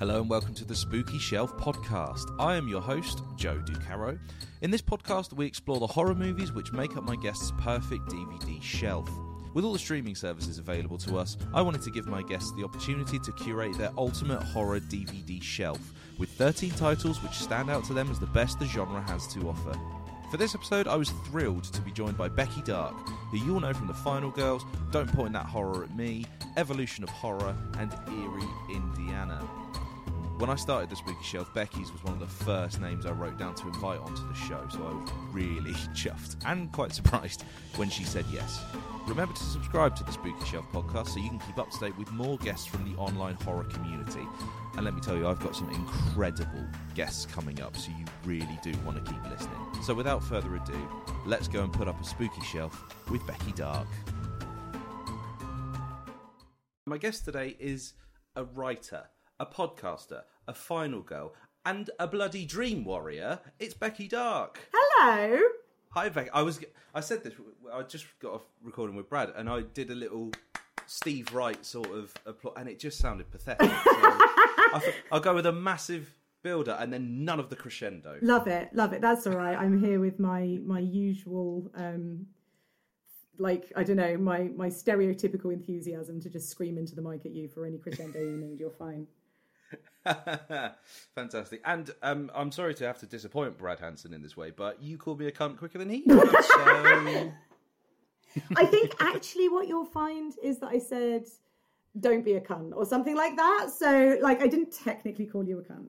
Hello and welcome to the Spooky Shelf podcast. I am your host, Joe Ducarreaux. In this podcast, we explore the horror movies which make up my guest's perfect DVD shelf. With all the streaming services available to us, I wanted to give my guests the opportunity to curate their ultimate horror DVD shelf with 13 titles which stand out to them as the best the genre has to offer. For this episode, I was thrilled to be joined by Becky Darke, who you all know from The Final Girls, Don't Point That Horror at Me, Evolution of Horror, and Eerie, Indiana. When I started the Spooky Shelf, Becky's was one of the first names I wrote down to invite onto the show, so I was really chuffed and quite surprised when she said yes. Remember to subscribe to the Spooky Shelf podcast so you can keep up to date with more guests from the online horror community. And let me tell you, I've got some incredible guests coming up, so you really do want to keep listening. So without further ado, let's go and put up a Spooky Shelf with Becky Darke. My guest today is a writer, a podcaster, a final girl, and a bloody dream warrior. It's Becky Darke. Hello. Hi, Becky. I was I said this. I just got off recording with Brad, and I did a little Steve Wright sort of applause, and it just sounded pathetic. So I thought, I'll go with a massive builder, and then none of the crescendo. Love it. Love it. That's all right. I'm here with my my usual um like I don't know, my my stereotypical enthusiasm to just scream into the mic at you for any crescendo you need. You're fine. Fantastic. And um, I'm sorry to have to disappoint Brad Hanson in this way, but you called me a cunt quicker than he did. so I think actually what you'll find is that I said don't be a cunt or something like that. So like I didn't technically call you a cunt.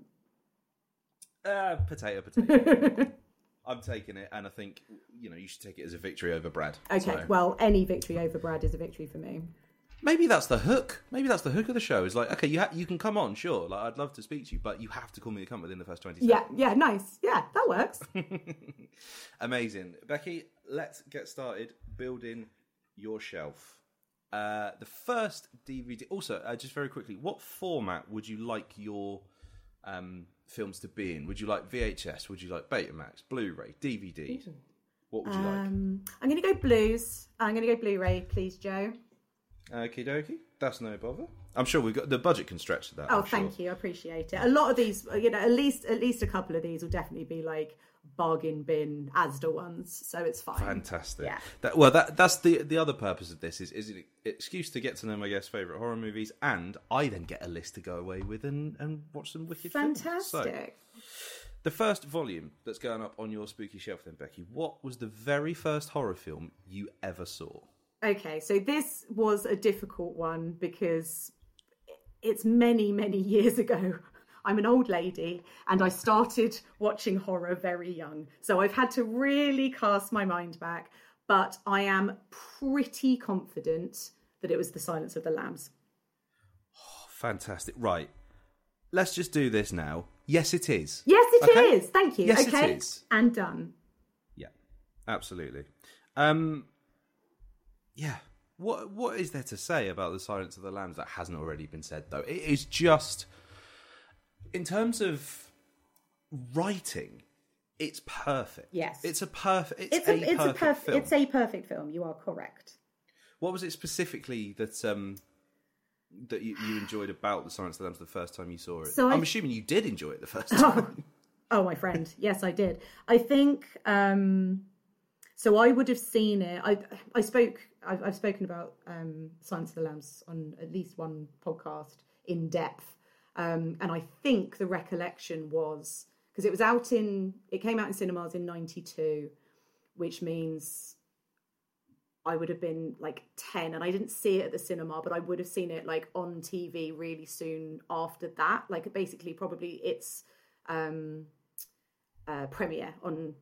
uh, potato, potato. I'm taking it, and I think you know you should take it as a victory over Brad. Okay, So- well, any victory over Brad is a victory for me. Maybe that's the hook. Maybe that's the hook of the show. Is like, okay, you ha- you can come on, sure. Like, I'd love to speak to you, but you have to call me a cunt within the first twenty Yeah, seconds. yeah, nice. Yeah, that works. Amazing, Becky. Let's get started building your shelf. Uh, the first DVD. Also, uh, just very quickly, what format would you like your um, films to be in? Would you like VHS? Would you like Betamax, Blu-ray, DVD? What would you Um, I'm going to go blues. I'm going to go Blu-ray, please, Joe. Okie dokie. That's no bother. I'm sure we've got the budget can stretch to that. Oh, I'm sure. thank you. I appreciate it. A lot of these, you know, at least at least a couple of these will definitely be like bargain bin Asda ones, so it's fine. Fantastic. Yeah. That, well, that that's the the other purpose of this is is an excuse to get to know my guest's favorite horror movies, and I then get a list to go away with and and watch some wicked films. So, Fantastic. the first volume that's going up on your spooky shelf, then Becky. What was the very first horror film you ever saw? Okay, so this was a difficult one because it's many, many years ago. I'm an old lady and I started watching horror very young. So I've had to really cast my mind back, but I am pretty confident that it was The Silence of the Lambs. Fantastic. Right. Let's just do this now. Yes, it is. Yes, it is. Okay. Thank you. Yes, it okay. is. And done. Yeah, absolutely. Um, yeah. What what is there to say about the Silence of the Lambs that hasn't already been said? Though it is just in terms of writing, it's perfect. Yes. it's a perfect. It's, It's a, it's a perfect perfect film. it's a perfect film. You are correct. What was it specifically that um that you, you enjoyed about the Silence of the Lambs the first time you saw it? So I'm I- assuming you did enjoy it the first time. Oh, my friend. Yes, I did. I think um so I would have seen it. I I spoke I've, I've spoken about um Silence of the Lambs on at least one podcast in depth. Um and I think the recollection was because it was out in it came out in cinemas in 92 which means I would have been like 10 and I didn't see it at the cinema, but I would have seen it like on TV really soon after that. Like basically probably its um, uh, premiere on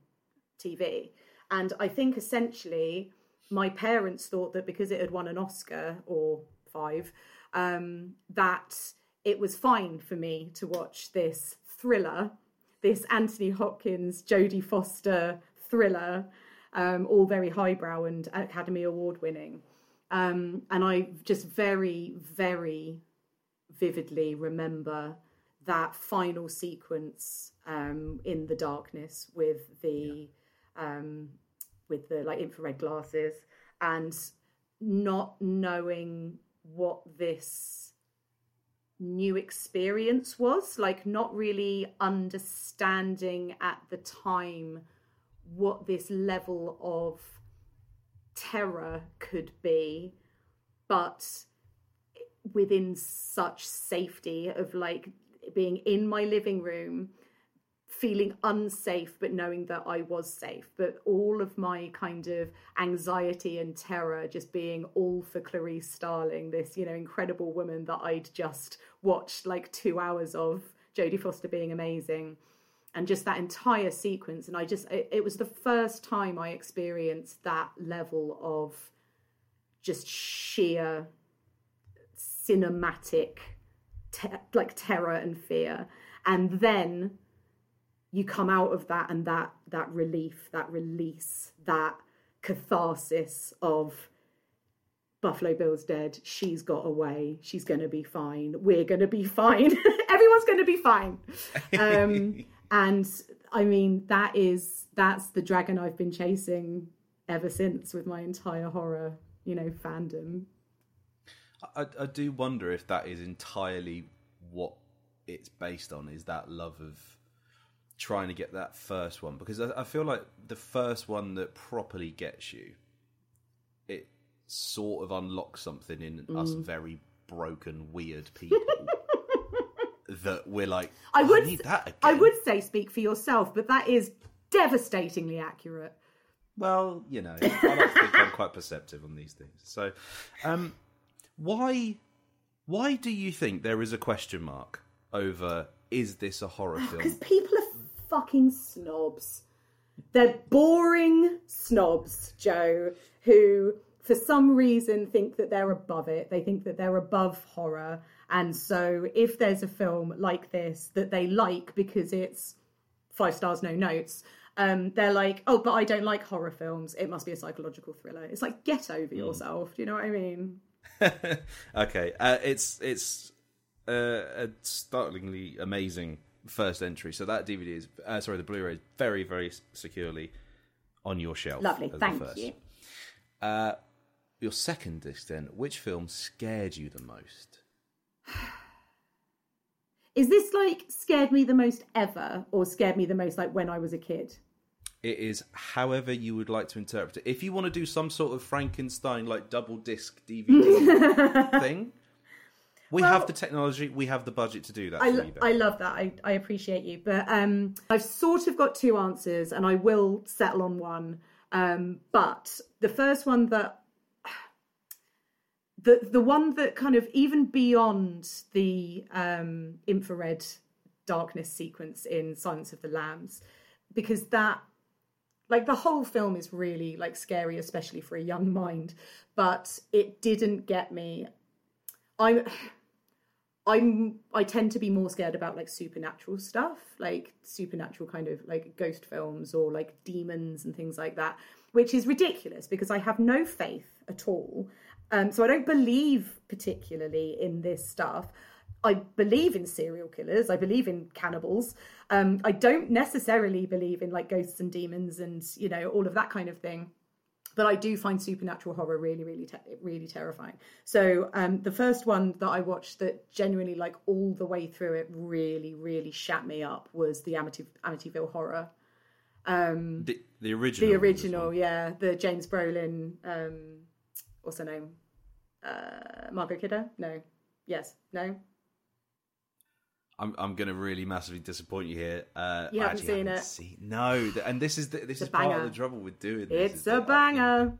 TV. And I think essentially my parents thought that because it had won an Oscar or five, um, that it was fine for me to watch this thriller, this Anthony Hopkins, Jodie Foster thriller, um, all very highbrow and Academy Award winning. Um, and I just very, very vividly remember that final sequence um, in the darkness with the um, with the like infrared glasses and not knowing what this new experience was like not really understanding at the time what this level of terror could be but within such safety of like being in my living room feeling unsafe but knowing that I was safe. But all of my kind of anxiety and terror just being all for Clarice Starling this you know incredible woman that I'd just watched like 2 hours of Jodie Foster being amazing. And just that entire sequence. And I just it, it was the first time I experienced that level of just sheer cinematic te- like terror and fear. And then you come out of that and that that relief that release that catharsis of buffalo bill's dead she's got away she's going to be fine we're going to be fine everyone's going to be fine. Um, and i mean that is that's the dragon i've been chasing ever since with my entire horror you know fandom. I, I do wonder if that is entirely what it's based on is that love of trying to get that first one because I, I feel like the first one that properly gets you it sort of unlocks something in us very broken weird people that we're like I "Oh, would, again. I would say speak for yourself, but that is devastatingly accurate. Well, you know, I like think I'm quite perceptive on these things. So, um, why, why do you think there is a question mark over is this a horror film? Because people fucking snobs. They're boring snobs, Joe, who for some reason think that they're above it. They think that they're above horror. And so if there's a film like this that they like because it's five stars, no notes, um, they're like, oh, but I don't like horror films. It must be a psychological thriller. It's like, get over yourself. Do you know what I mean? okay, uh, it's it's uh, a startlingly amazing first entry. So that DVD is, uh, sorry, the Blu-ray is very very securely on your shelf. Lovely. Thank you. Uh, your second disc, then, which film scared you the most? Is this like scared me the most ever or scared me the most like when I was a kid? It is however you would like to interpret it. If you want to do some sort of Frankenstein like double disc DVD thing, we have the technology, we have the budget to do that. I, you, I love that. I, I appreciate you. But um, I've sort of got two answers and I will settle on one. Um, but the first one that the the one that kind of even beyond the um, infrared darkness sequence in Silence of the Lambs, because that like the whole film is really like scary, especially for a young mind. But it didn't get me. I'm I'm I tend to be more scared about like supernatural stuff, like supernatural kind of like ghost films or like demons and things like that, which is ridiculous because I have no faith at all. Um, so I don't believe particularly in this stuff. I believe in serial killers. I believe in cannibals. Um, I don't necessarily believe in like ghosts and demons and you know all of that kind of thing but I do find supernatural horror really, really, te- really terrifying. So um, the first one that I watched that genuinely, like all the way through it, really, really shat me up was the Amity- Amityville Horror. the, the original. The original, yeah, the James Brolin. Um, what's her name? Uh, Margot Kidder? No. Yes. No. I'm I'm going to really massively disappoint you here. Uh, You haven't seen haven't it. seen- no, and this is the, this is part of banger. the trouble with doing this. It's a banger.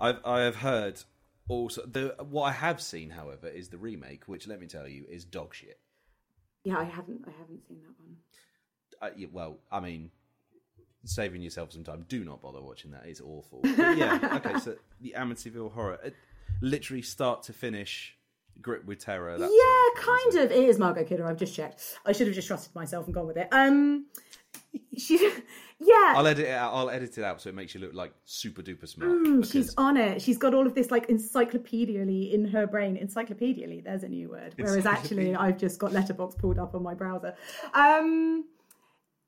I've I have heard also the what I have seen, however, is the remake, which let me tell you is dog shit. Yeah, I haven't. I haven't seen that one. Uh, yeah, well, I mean, saving yourself some time. Do not bother watching that; it's awful. But yeah, okay. So the Amityville Horror, it, literally start to finish, grip with terror. Yeah, kind of. It is Margot Kidder. I've just checked. I should have just trusted myself and gone with it. Um, she, yeah, I'll edit it out. I'll edit it out so it makes you look like super duper smart. Mm, because she's on it. She's got all of this like encyclopedially in her brain. Encyclopedially, there's a new word. Whereas actually, I've just got Letterboxd pulled up on my browser. Um,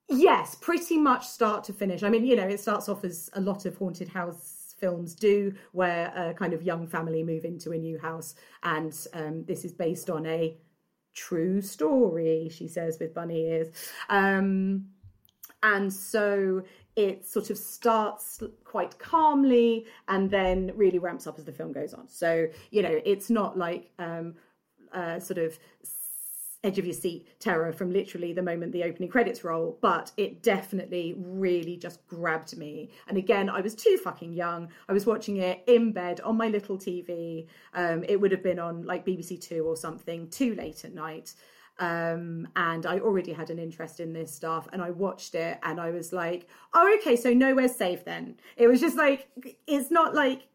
yes, pretty much start to finish. I mean, you know, it starts off as a lot of haunted house films do, where a kind of young family move into a new house, and um, this is based on a true story, she says with bunny ears. Um, and so it sort of starts quite calmly and then really ramps up as the film goes on. So, you know, it's not like um, uh, sort of edge of your seat terror from literally the moment the opening credits roll, but it definitely really just grabbed me. And again, I was too fucking young. I was watching it in bed on my little TV. Um, it would have been on like BBC Two or something, too late at night. Um, and I already had an interest in this stuff, and I watched it, and I was like, "Oh, okay, so nowhere's safe then." It was just like, it's not like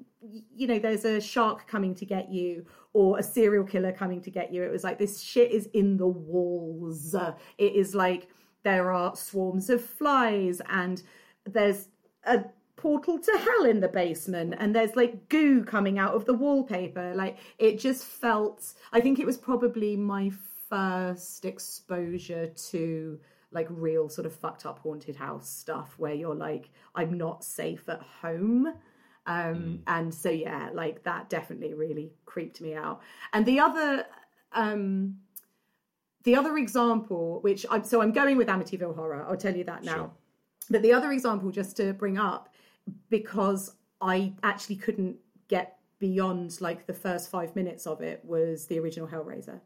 you know, there's a shark coming to get you, or a serial killer coming to get you. It was like this shit is in the walls. It is like there are swarms of flies and there's a portal to hell in the basement and there's like goo coming out of the wallpaper. Like it just felt I think it was probably my first exposure to like real sort of fucked up haunted house stuff where you're like I'm not safe at home um, mm. And so, yeah, like that definitely really creeped me out. And the other, um, the other example, which I'm, so I'm going with Amityville Horror, I'll tell you that now. Sure. But the other example, just to bring up, because I actually couldn't get beyond like the first five minutes of it, was the original Hellraiser.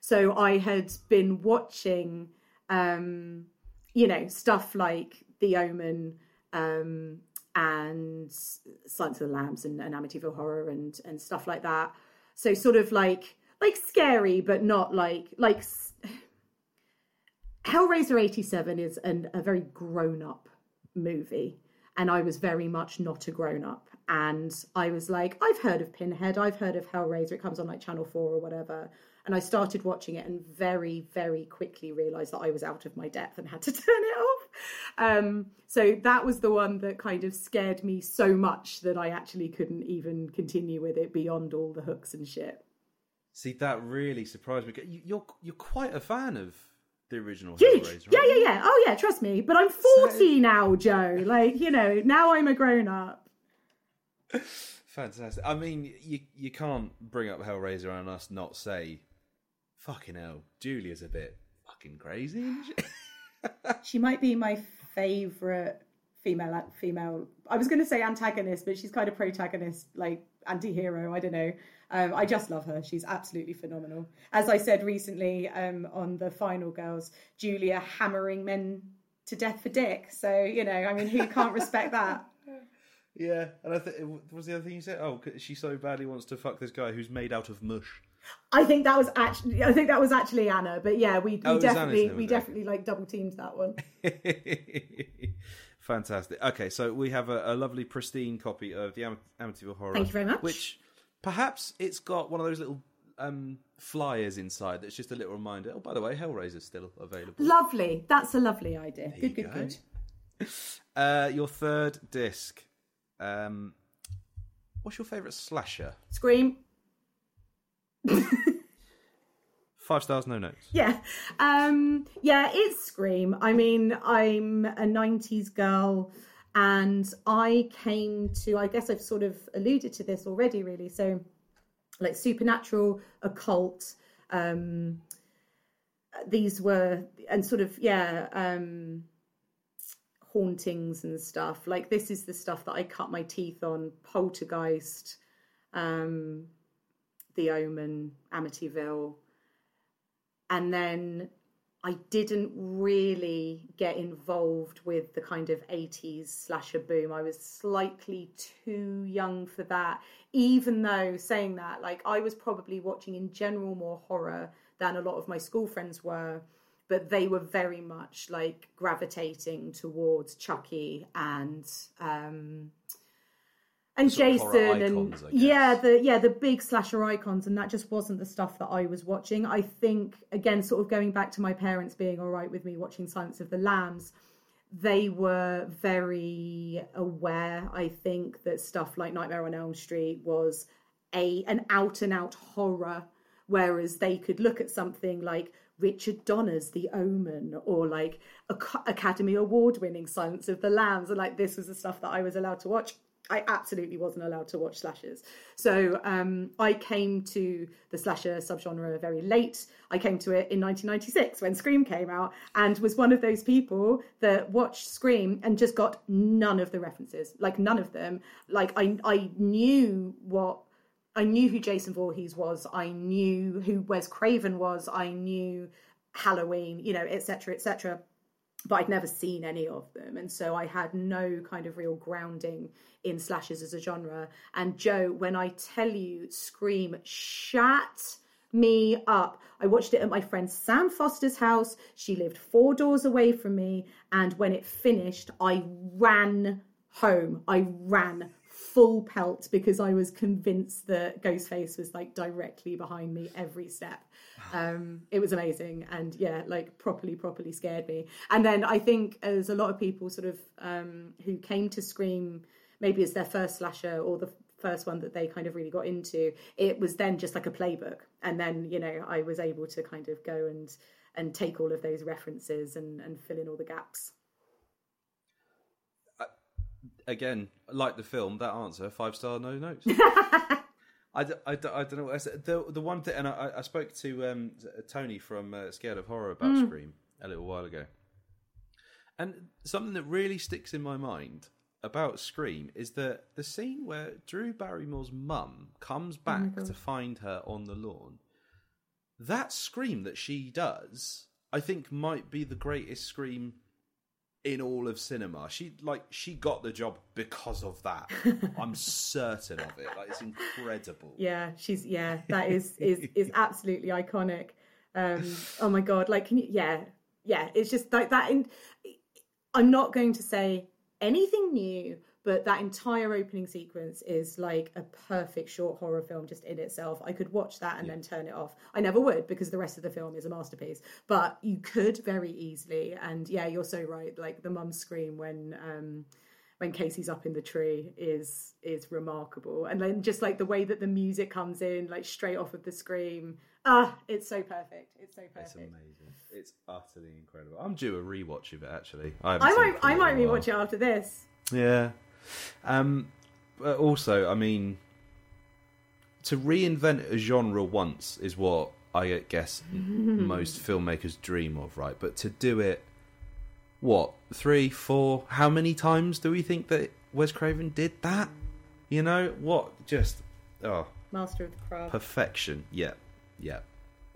So I had been watching, um, you know, stuff like The Omen, um, and Silence of the Lambs and, and Amityville Horror and and stuff like that. So sort of like like scary, but not like like Hellraiser eighty seven is an, a very grown up movie, and I was very much not a grown up. And I was like, I've heard of Pinhead, I've heard of Hellraiser. It comes on like Channel Four or whatever. And I started watching it and very, very quickly realized that I was out of my depth and had to turn it off. Um, so that was the one that kind of scared me so much that I actually couldn't even continue with it beyond all the hooks and shit. See, that really surprised me. You're you're quite a fan of the original Huge. Hellraiser, right? Yeah, yeah, yeah. Oh, yeah. Trust me. But I'm 40 so... now, Joe. Like, you know, now I'm a grown up. Fantastic. I mean, you you can't bring up Hellraiser and us not say fucking hell, Julia's a bit fucking crazy. she might be my favourite female female. I was going to say antagonist, but she's kind of protagonist, like anti-hero. I don't know. Um, I just love her. She's absolutely phenomenal. As I said recently um, on the final girls, Julia hammering men to death for dick. So you know, I mean, who can't respect that? Yeah, and I think was the other thing you said. Oh, she so badly wants to fuck this guy who's made out of mush. I think that was actually I think that was actually Anna, but yeah, we, we oh, definitely we definitely like double teamed that one. Fantastic. Okay, so we have a, a lovely pristine copy of the Am- Amityville Horror. Thank you very much. Which perhaps it's got one of those little um, flyers inside that's just a little reminder. Oh, by the way, Hellraiser's still available. Lovely. That's a lovely idea. There good, good, go. good. Uh, your third disc. Um, what's your favourite slasher? Scream. Five stars, no notes. Yeah. Um, yeah, it's Scream. I mean, I'm a 90s girl and I came to, I guess I've sort of alluded to this already, really. So, like supernatural, occult, um, these were, and sort of, yeah, um, hauntings and stuff. Like, this is the stuff that I cut my teeth on, poltergeist, um, the Omen, Amityville. And then I didn't really get involved with the kind of 80s slasher boom. I was slightly too young for that, even though saying that, like, I was probably watching in general more horror than a lot of my school friends were, but they were very much like gravitating towards Chucky and um, and Jason and yeah, the yeah the big slasher icons, and that just wasn't the stuff that I was watching. I think again, sort of going back to my parents being all right with me watching Silence of the Lambs, they were very aware. I think that stuff like Nightmare on Elm Street was a an out and out horror, whereas they could look at something like Richard Donner's The Omen or like Academy Award winning Silence of the Lambs, and like this was the stuff that I was allowed to watch I absolutely wasn't allowed to watch slashers. So um, I came to the slasher subgenre very late. I came to it in 1996 when Scream came out and was one of those people that watched Scream and just got none of the references, like none of them. Like I, I knew what I knew who Jason Voorhees was. I knew who Wes Craven was. I knew Halloween, you know, etc., etc but I'd never seen any of them. And so I had no kind of real grounding in slashes as a genre. And Joe, when I tell you, Scream shat me up. I watched it at my friend Sam Foster's house. She lived four doors away from me. And when it finished, I ran home. I ran full pelt because I was convinced that Ghostface was like directly behind me every step. Um, it was amazing and yeah, like properly, properly scared me. And then I think as a lot of people sort of um, who came to Scream maybe as their first slasher or the first one that they kind of really got into, it was then just like a playbook. And then, you know, I was able to kind of go and and take all of those references and, and fill in all the gaps. Again, like the film, that answer five star, no notes. I, d- I, d- I don't know. The the one thing, and I, I spoke to um, Tony from uh, Scared of Horror about mm. Scream a little while ago, and something that really sticks in my mind about Scream is that the scene where Drew Barrymore's mum comes oh back oh to find her on the lawn. That scream that she does, I think, might be the greatest scream in all of cinema. She like she got the job because of that. I'm certain of it. Like it's incredible. Yeah, she's yeah, that is is is absolutely iconic. Um oh my god, like can you yeah, yeah, it's just like that in I'm not going to say anything new but that entire opening sequence is like a perfect short horror film just in itself. I could watch that and yeah. then turn it off. I never would because the rest of the film is a masterpiece. But you could very easily. And yeah, you're so right. Like the mum scream when um, when Casey's up in the tree is is remarkable. And then just like the way that the music comes in, like straight off of the scream. Ah, it's so perfect. It's so perfect. It's amazing. It's utterly incredible. I'm due a rewatch of it actually. I, I might I might rewatch it after this. Yeah. Um, but also, I mean, to reinvent a genre once is what I guess most filmmakers dream of, right? But to do it, what three, four? How many times do we think that Wes Craven did that? You know what? Just oh, master of the craft, perfection. Yeah, yeah,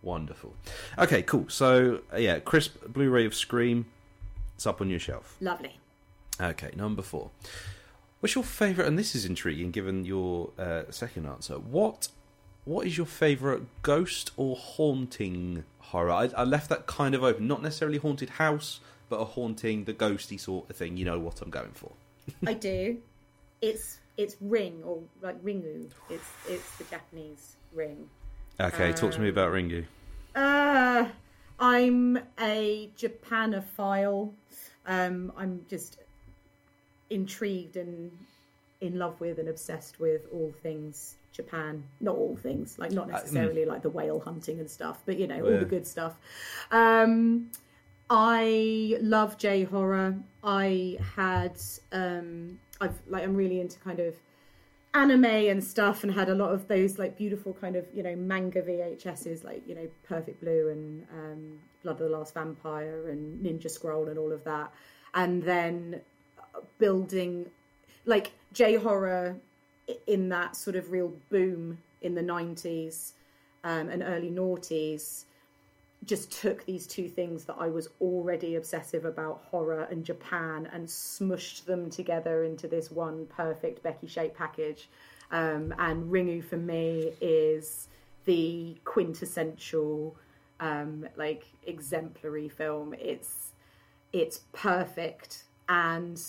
wonderful. Okay, cool. So uh, yeah, crisp Blu-ray of Scream. It's up on your shelf. Lovely. Okay, number four. What's your favourite? And this is intriguing, given your uh, second answer. What What is your favourite ghost or haunting horror? I, I, left that kind of open. Not necessarily haunted house, but a haunting, the ghosty sort of thing. You know what I'm going for. I do. It's it's Ring or like Ringu. It's it's the Japanese Ring. Okay, um, talk to me about um, Ringu. Uh, I'm a Japanophile. Um, I'm just intrigued and in love with and obsessed with all things Japan. Not all things, like not uh, necessarily uh, mm. like the whale hunting and stuff, but you know, all the good stuff. Um, I love J horror. I had um, I've like I'm really into kind of anime and stuff and had a lot of those like beautiful kind of you know manga VHSs like you know Perfect Blue and um, Blood of the Last Vampire and Ninja Scroll and all of that and then building like J horror in that sort of real boom in the 90s um, and early noughties just took these two things that I was already obsessive about horror and Japan and smushed them together into this one perfect Becky shape package. Um, and Ringu for me is the quintessential, um, like exemplary film. It's it's perfect and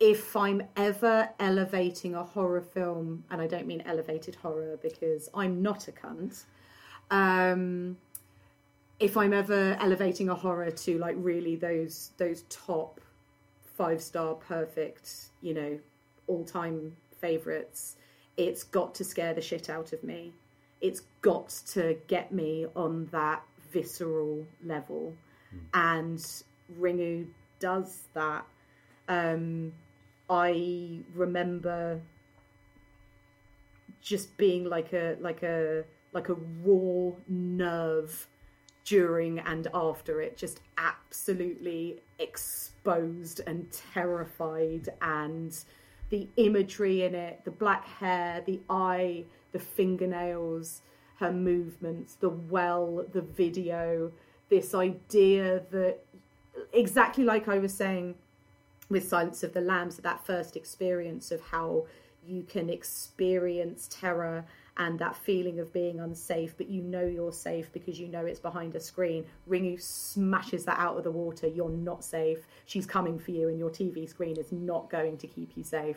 if I'm ever elevating a horror film, and I don't mean elevated horror because I'm not a cunt, um, if I'm ever elevating a horror to like really those those top five star perfect, you know, all time favorites, it's got to scare the shit out of me. It's got to get me on that visceral level, mm. and Ringu does that. Um, I remember just being like a like a like a raw nerve during and after it just absolutely exposed and terrified and the imagery in it the black hair the eye the fingernails her movements the well the video this idea that exactly like i was saying with silence of the lambs that first experience of how you can experience terror and that feeling of being unsafe, but you know you're safe because you know it's behind a screen. Ringu smashes that out of the water. You're not safe. She's coming for you, and your TV screen is not going to keep you safe.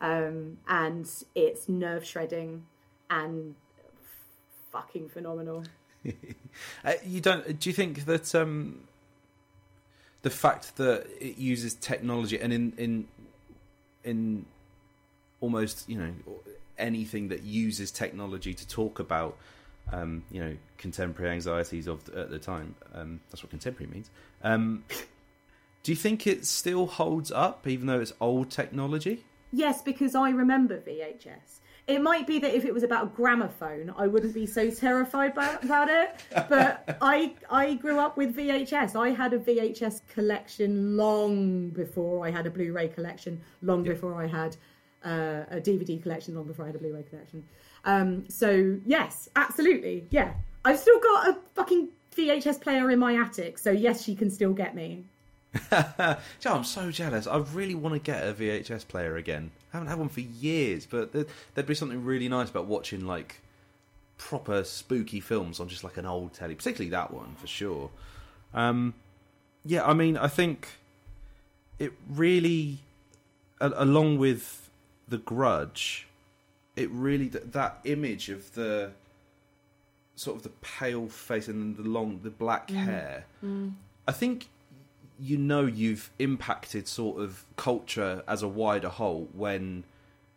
Um, and it's nerve shredding and fucking phenomenal. uh, you don't? Do you think that um, the fact that it uses technology and in in in almost you know anything that uses technology to talk about um, you know contemporary anxieties of the, at the time. Um, that's what contemporary means. Um, do you think it still holds up, even though it's old technology? Yes, because I remember VHS. It might be that if it was about a gramophone, I wouldn't be so terrified about, about it. But I I grew up with VHS. I had a VHS collection long before I had a Blu-ray collection. Long yeah. before I had uh, a DVD collection long before I had a Blu-ray collection. Um, so yes, absolutely, yeah. I've still got a fucking VHS player in my attic, so yes, she can still get me. Joe, I'm so jealous. I really want to get a VHS player again. I haven't had one for years, but there'd, there'd be something really nice about watching like proper spooky films on just like an old telly, particularly that one for sure. Um, yeah, I mean, I think it really, along with the Grudge, it really that, that image of the sort of the pale face and the long the black mm. hair. Mm. I think you know you've impacted sort of culture as a wider whole when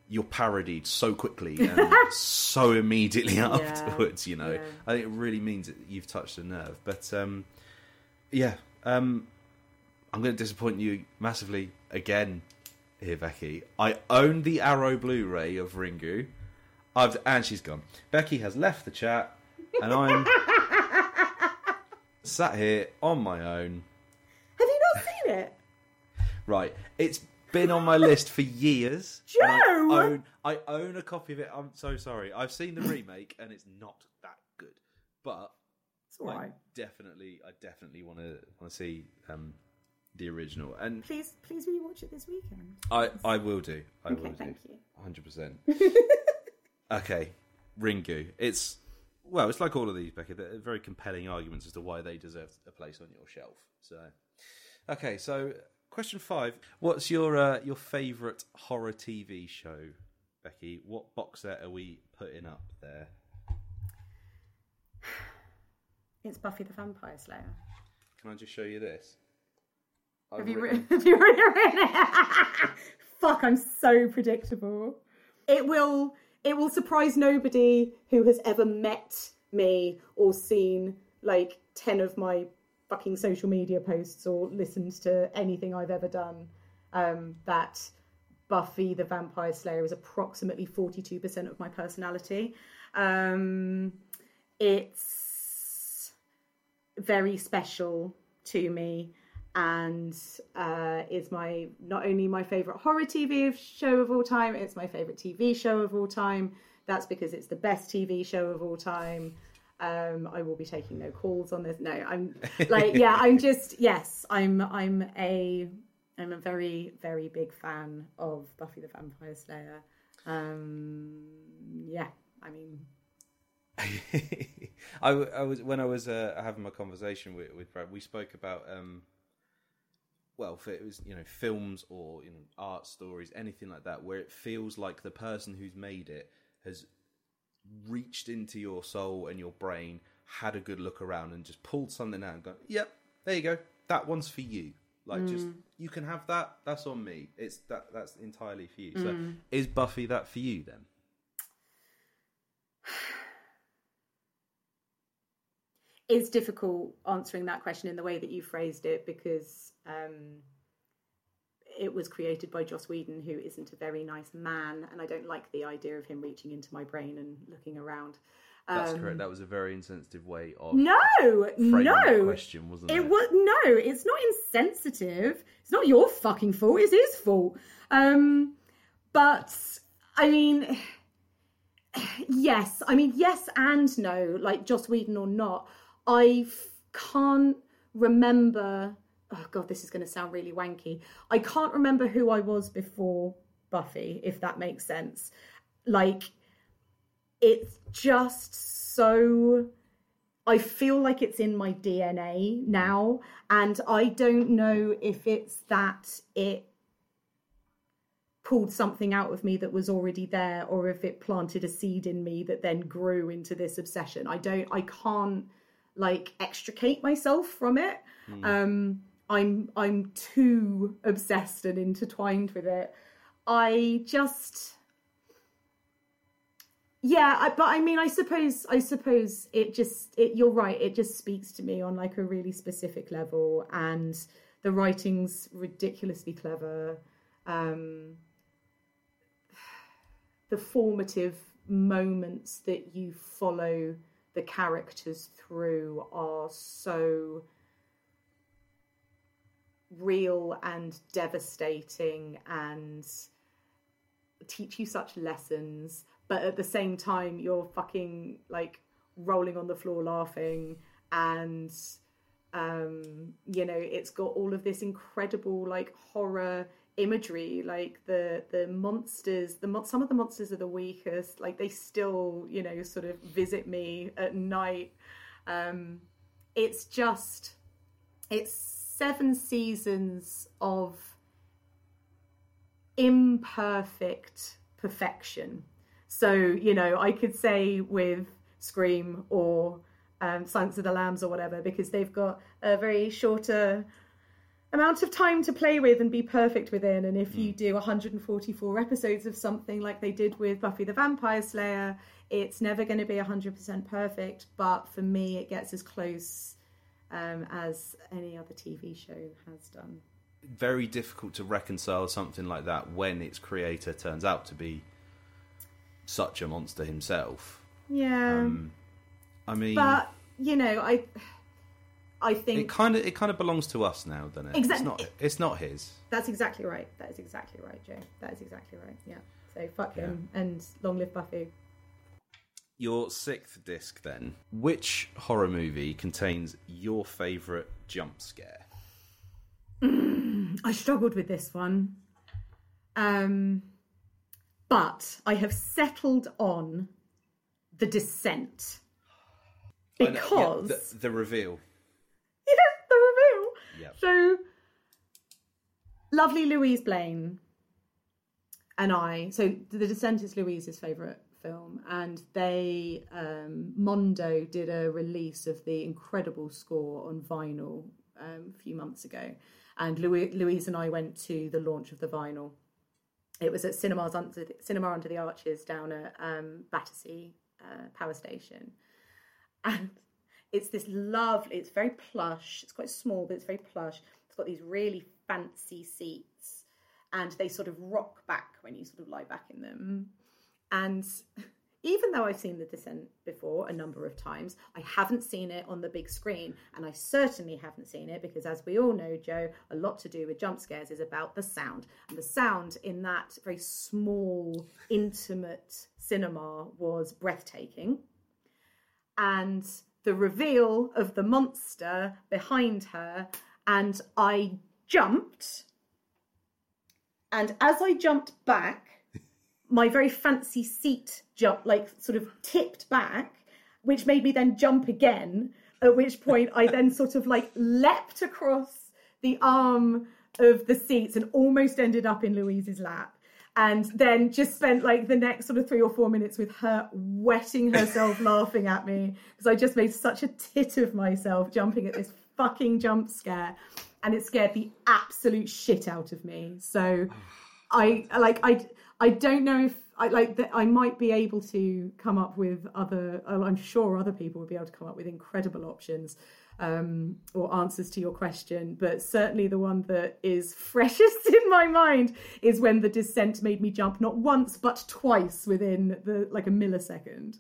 you're parodied so quickly and so immediately afterwards. You know, yeah. I think it really means that you've touched a nerve. But um, yeah, um, I'm going to disappoint you massively again here, Becky. I own the Arrow Blu-ray of Ringu. I've and she's gone. Becky has left the chat, and I'm sat here on my own. Have you not seen it? Right, it's been on my list for years. Joe, I own, I own a copy of it. I'm so sorry. I've seen the remake, and it's not that good. But it's all right. I definitely, I definitely want to want to see um, the original. And please, please rewatch it this weekend. I, I will do. I okay, will do. Thank you. Hundred percent. Okay, Ringu. It's well, it's like all of these, Becca. They're very compelling arguments as to why they deserve a place on your shelf. So, okay. So, question five: What's your uh, your favourite horror TV show, Becky? What box set are we putting up there? It's Buffy the Vampire Slayer. Can I just show you this? have you written? Have you it? Fuck! I'm so predictable. It will. It will surprise nobody who has ever met me or seen like ten of my fucking social media posts or listened to anything I've ever done. Um, that Buffy the Vampire Slayer is approximately 42% of my personality. Um, it's very special to me and uh, is my not only my favorite horror TV show of all time, it's my favorite TV show of all time. That's because it's the best TV show of all time. Um, I will be taking no calls on this. No, I'm like, yeah, I'm just yes, I'm I'm a I'm a very very big fan of Buffy the Vampire Slayer. Um, yeah, I mean. I, I was when I was uh, having my conversation with, with Brad. We spoke about um, well, if it was you know films or you know art stories, anything like that, where it feels like the person who's made it has reached into your soul and your brain, had a good look around, and just pulled something out and gone, "Yep, there you go. That one's for you." Like, mm. just you can have that. That's on me. It's that. That's entirely for you. Mm. So, is Buffy that for you then? It's difficult answering that question in the way that you phrased it because um, it was created by Joss Whedon, who isn't a very nice man, and I don't like the idea of him reaching into my brain and looking around. That's Um, correct. That was a very insensitive way of No, no, question, wasn't it? it was no. It's not insensitive. It's not your fucking fault. It's his fault. Um, but I mean, yes. I mean, yes and no. Like Joss Whedon or not, I can't remember. Oh god, this is going to sound really wanky. I can't remember who I was before Buffy, if that makes sense. Like, it's just so. I feel like it's in my DNA now, and I don't know if it's that it pulled something out of me that was already there, or if it planted a seed in me that then grew into this obsession. I don't, I can't like extricate myself from it. Um, I'm, I'm too obsessed and intertwined with it. I just, yeah I, but i mean i suppose i suppose it just it, you're right it just speaks to me on like a really specific level and the writing's ridiculously clever um the formative moments that you follow the characters through are so real and devastating and teach you such lessons but at the same time you're fucking like rolling on the floor laughing and um you know it's got all of this incredible like horror imagery like the the monsters the some of the monsters are the weakest like they still you know sort of visit me at night. Um it's just it's seven seasons of imperfect perfection. So, you know, I could say with Scream or um, Silence of the Lambs or whatever, because they've got a very shorter amount of time to play with and be perfect within. And if you do 144 episodes of something like they did with Buffy the Vampire Slayer, it's never going to be 100% perfect. But for me, it gets as close um, as any other TV show has done. very difficult to reconcile something like that when its creator turns out to be such a monster himself. Yeah. Um, I mean, but you know i i think it kind of it kind of belongs to us now, doesn't it? Exact- It's not. It's not his. that's exactly right that is exactly right joe that is exactly right yeah so fuck him and long live buffy Your sixth disc, then. Which horror movie contains your favourite jump scare? i struggled with this one um but i have settled on the descent know- yeah, because the, the reveal. yeah, the reveal Yeah. So, lovely Louise Blain and I. So, The Descent is Louise's favourite film, and they, um, Mondo, did a release of the incredible score on vinyl um, a few months ago. And Louis, Louise and I went to the launch of the vinyl. It was at Cinemas under Cinema Under the Arches down at um, Battersea uh, Power Station. And it's this lovely, it's very plush. It's quite small, but it's very plush. It's got these really fancy seats, and they sort of rock back when you sort of lie back in them. And even though I've seen The Descent before a number of times, I haven't seen it on the big screen. And I certainly haven't seen it because, as we all know, Joe, a lot to do with jump scares is about the sound. And the sound in that very small, intimate cinema was breathtaking and the reveal of the monster behind her and I jumped and as I jumped back my very fancy seat jumped like sort of tipped back which made me then jump again at which point I then sort of like leapt across the arm of the seats and almost ended up in Louise's lap and then just spent like the next sort of three or four minutes with her wetting herself laughing at me because I just made such a tit of myself jumping at this fucking jump scare and it scared the absolute shit out of me. So I like I I don't know if I like that. I might be able to come up with other. oh, I'm sure other people would be able to come up with incredible options um, or answers to your question. But certainly, the one that is freshest in my mind is when the descent made me jump not once but twice within the like a millisecond.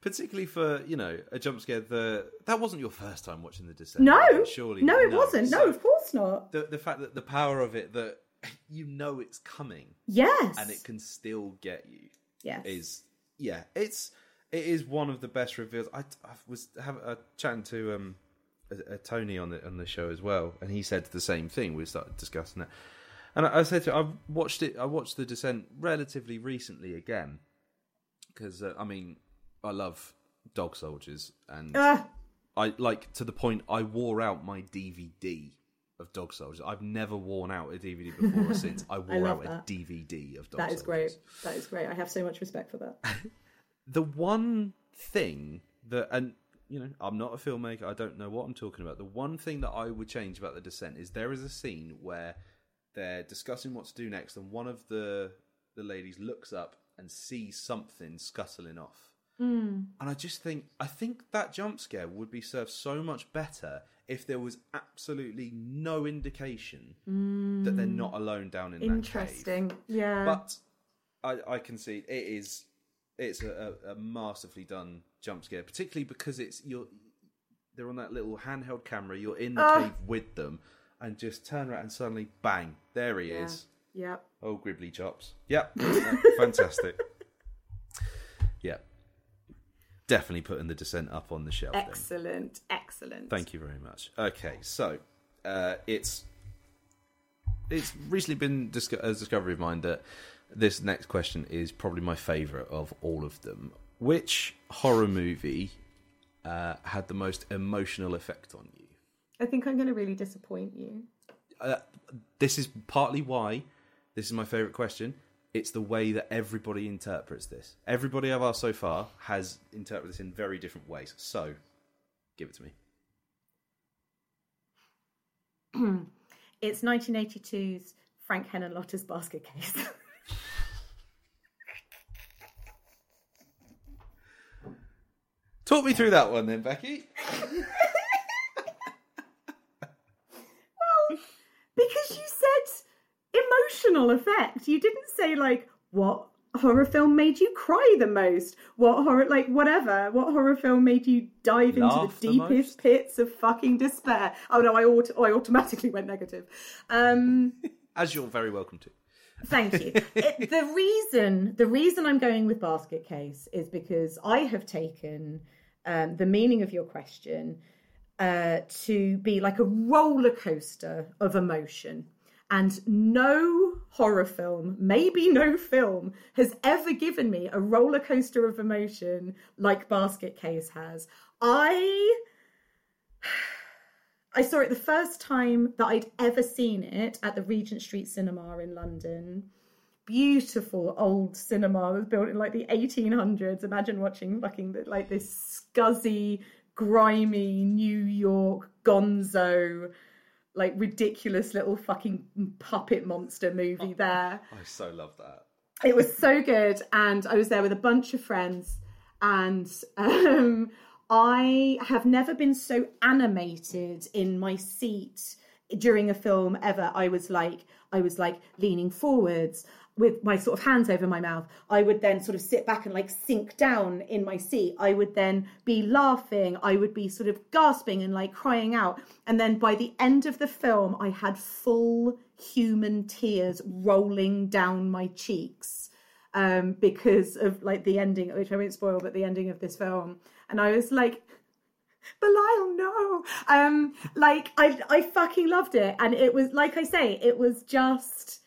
Particularly for you know a jump scare. The that wasn't your first time watching the descent. No, surely no, it wasn't. No, So of course not. the the fact that the power of it that you know it's coming. Yes, and it can still get you. Yes. is yeah it's it is one of the best reveals. I, I was have, uh, chatting to um a, a tony on the on the show as well and he said the same thing. We started discussing it. And i, I said to him, i've watched it i watched the descent relatively recently again because uh, i mean i love dog soldiers and Ah, I like to the point I wore out my DVD of Dog Soldiers. I've never worn out a DVD before or since. I wore love out that. a DVD of Dog Soldiers. that is great. That is great. I have so much respect for that. The one thing that, and you know, I'm not a filmmaker. I don't know what I'm talking about. The one thing that I would change about the Descent is there is a scene where they're discussing what to do next, and one of the the ladies looks up and sees something scuttling off. Hmm. And I just think, I think that jump scare would be served so much better if there was absolutely no indication that they're not alone down in that cave. Interesting. Yeah. But I, I can see it is it's a, a, a masterfully done jump scare, particularly because it's you're they're on that little handheld camera. You're in the Ah. cave with them, and just turn around and suddenly bang, there he yeah. is. Yep. Oh, gribbly chops. Yep, fantastic. Yeah, definitely putting the descent up on the shelf. then. Excellent. Excellent. Thank you very much. Okay, so uh, it's it's recently been disco- a discovery of mine that this next question is probably my favourite of all of them. Which horror movie uh, had the most emotional effect on you? I think I'm going to really disappoint you. Uh, this is partly why this is my favourite question. It's the way that everybody interprets this. Everybody I've asked so far has interpreted this in very different ways. So, give it to me. It's 1982's Frank Henenlotter's basket case. Talk me through that one then, Becky. Well, because you said emotional effect. You didn't say like what horror film made you cry the most? What horror like whatever. What horror film made you dive Laugh into the the deepest most? pits of fucking despair? Oh no, I auto- I automatically went negative. Um As you're very welcome to. Thank you. It, the reason the reason I'm going with basket case is because I have taken um, the meaning of your question uh, to be like a roller coaster of emotion. And no horror film, maybe no film, has ever given me a roller coaster of emotion like Basket Case has. I I saw it the first time that I'd ever seen it at the Regent Street Cinema in London. Beautiful old cinema. that was built in like the 1800s. Imagine watching fucking like this scuzzy, grimy New York gonzo, like ridiculous little fucking puppet monster movie there. I so love that. it was so good and i was there with a bunch of friends and um, i have never been so animated in my seat during a film ever. I was like i was like leaning forwards with my sort of hands over my mouth i would then sort of sit back and like sink down in my seat i would then be laughing i would be sort of gasping and like crying out and then by the end of the film i had full human tears rolling down my cheeks um, because of like the ending, which I won't spoil, but the ending of this film. And I was like, Belial, no. Um, like I, I fucking loved it, and it was like I say, it was just,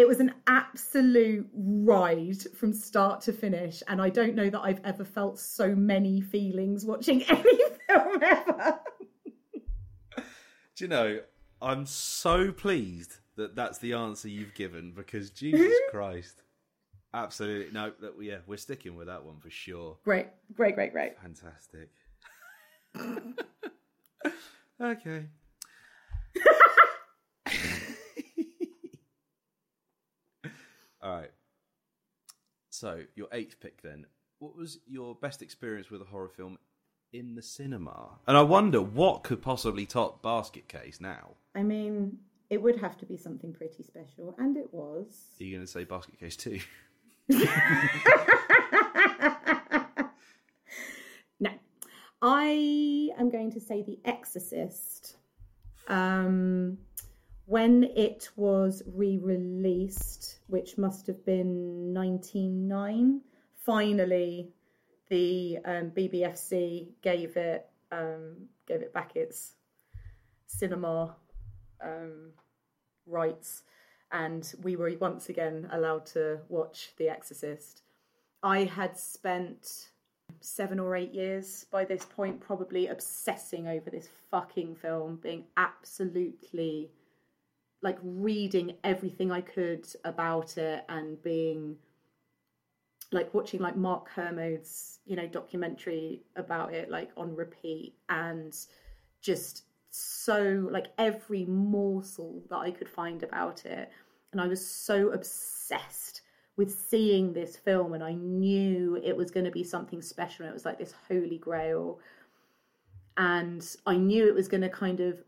it was an absolute ride from start to finish. And I don't know that I've ever felt so many feelings watching any film ever. Do you know, I'm so pleased that that's the answer you've given because Jesus Christ. Absolutely. No, that, yeah, we're sticking with that one for sure. Great, great, great, great. Fantastic. okay. All right. So, your eighth pick then. What was your best experience with a horror film in the cinema? And I wonder what could possibly top Basket Case now. I mean, it would have to be something pretty special, and it was. Are you going to say Basket Case too? No, I am going to say The Exorcist. Um, when it was re-released, which must have been '99, finally the um, BBFC gave it um, gave it back its cinema um, rights, and we were once again allowed to watch The Exorcist. I had spent seven or eight years by this point, probably obsessing over this fucking film, being absolutely like reading everything I could about it and being like watching like Mark Kermode's, you know, documentary about it, like on repeat and just so like every morsel that I could find about it. And I was so obsessed with seeing this film and I knew it was going to be something special. and It was like this holy grail. And I knew it was going to kind of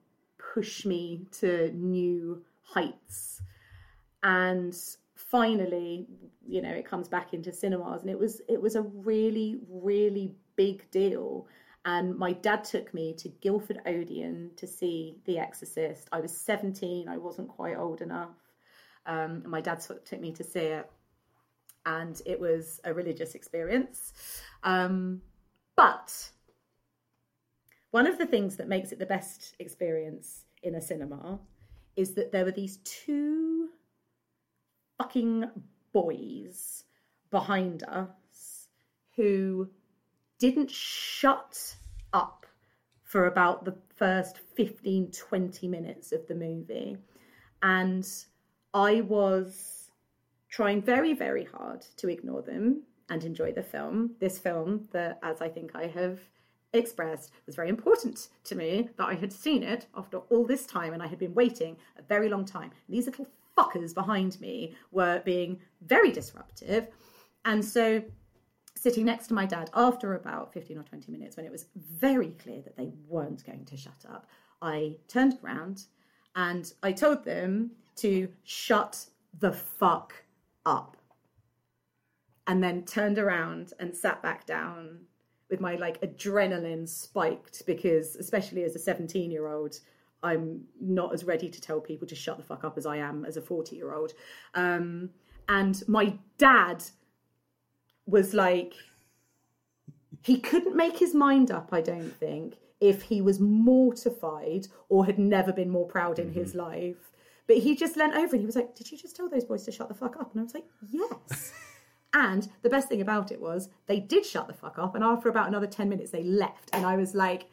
push me to new heights. And finally, you know, it comes back into cinemas and it was it was a really, really big deal. And my dad took me to Guildford Odeon to see The Exorcist. I was 17, I wasn't quite old enough. Um, my dad took me to see it and it was a religious experience. Um, but one of the things that makes it the best experience in a cinema is that there were these two fucking boys behind us who didn't shut up for about the first 15 20 minutes of the movie and i was trying very, very hard to ignore them and enjoy the film. This film, that, as I think I have expressed, was very important to me that I had seen it after all this time and I had been waiting a very long time. These little fuckers behind me were being very disruptive. And so, sitting next to my dad after about 15 or 20 minutes, when it was very clear that they weren't going to shut up, I turned around and I told them to shut the fuck up and then turned around and sat back down with my like adrenaline spiked because especially as a 17 year old i'm not as ready to tell people to shut the fuck up as i am as a 40 year old um, and my dad was like he couldn't make his mind up i don't think if he was mortified or had never been more proud in his life but he just leant over and he was like, Did you just tell those boys to shut the fuck up? And I was like, Yes. and the best thing about it was they did shut the fuck up. And after about another 10 minutes, they left. And I was like,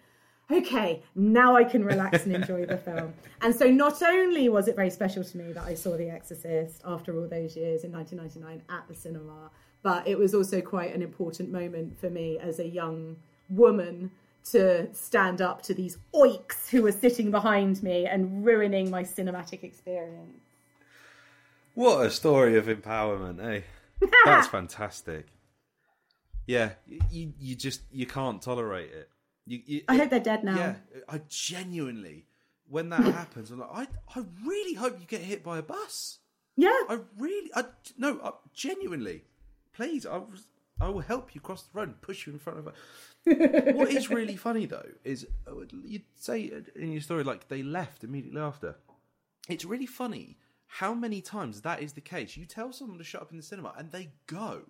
Okay, now I can relax and enjoy the film. And so not only was it very special to me that I saw The Exorcist after all those years in 1999 at the cinema, but it was also quite an important moment for me as a young woman to stand up to these oiks who were sitting behind me and ruining my cinematic experience. What a story of empowerment, eh? That's fantastic. Yeah, you you just you can't tolerate it. You, you, I hope they're dead now. Yeah, I genuinely, when that happens, I'm like, I I really hope you get hit by a bus. Yeah. I really, I no, I, genuinely, please, I was, I will help you cross the road and push you in front of a. what is really funny though is uh, you'd say in your story like they left immediately after. It's really funny how many times that is the case. You tell someone to shut up in the cinema and they go.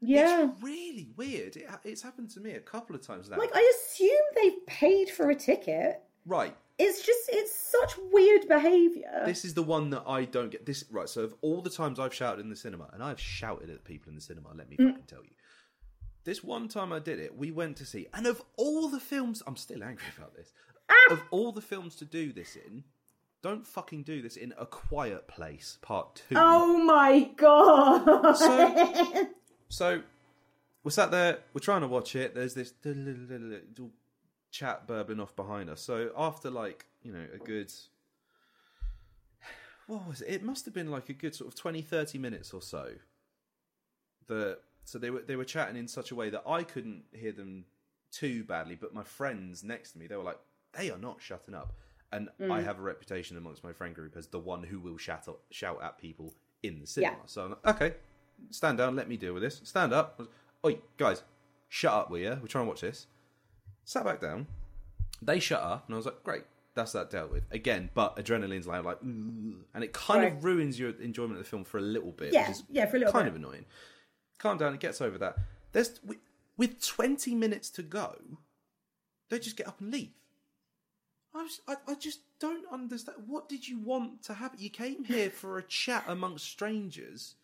Yeah. It's really weird. It, it's happened to me a couple of times now. Like I assume they've paid for a ticket. right. It's just it's such weird behaviour. This is the one that I don't get. This right. So of all the times I've shouted in the cinema, and I've shouted at people in the cinema, let me mm. fucking tell you. This one time I did it, we went to see, and of all the films, I'm still angry about this. Ah! Of all the films to do this in, don't fucking do this in a quiet place. Part two. Oh my god. So, so we're sat there, we're trying to watch it. There's this little chat burbling off behind us. So after like you know a good, what was it? It must have been like a good sort of 20, 30 minutes or so. the so they were they were chatting in such a way that I couldn't hear them too badly, but my friends next to me they were like, they are not shutting up. And mm. I have a reputation amongst my friend group as the one who will shout up, shout at people in the cinema. Yeah. So I'm like, okay, stand down, let me deal with this. Stand up. Oi, guys, shut up, will you? We're trying to watch this. Sat back down. They shut up, and I was like, great, that's that dealt with. Again, but adrenaline's like, like and it kind Right. of ruins your enjoyment of the film for a little bit. Yeah, yeah, for a little bit. kind bit. of annoying. Calm down, it gets over that. There's with, with 20 minutes to go, they just get up and leave. I, was, I, I just don't understand. What did you want to happen? You came here for a chat amongst strangers,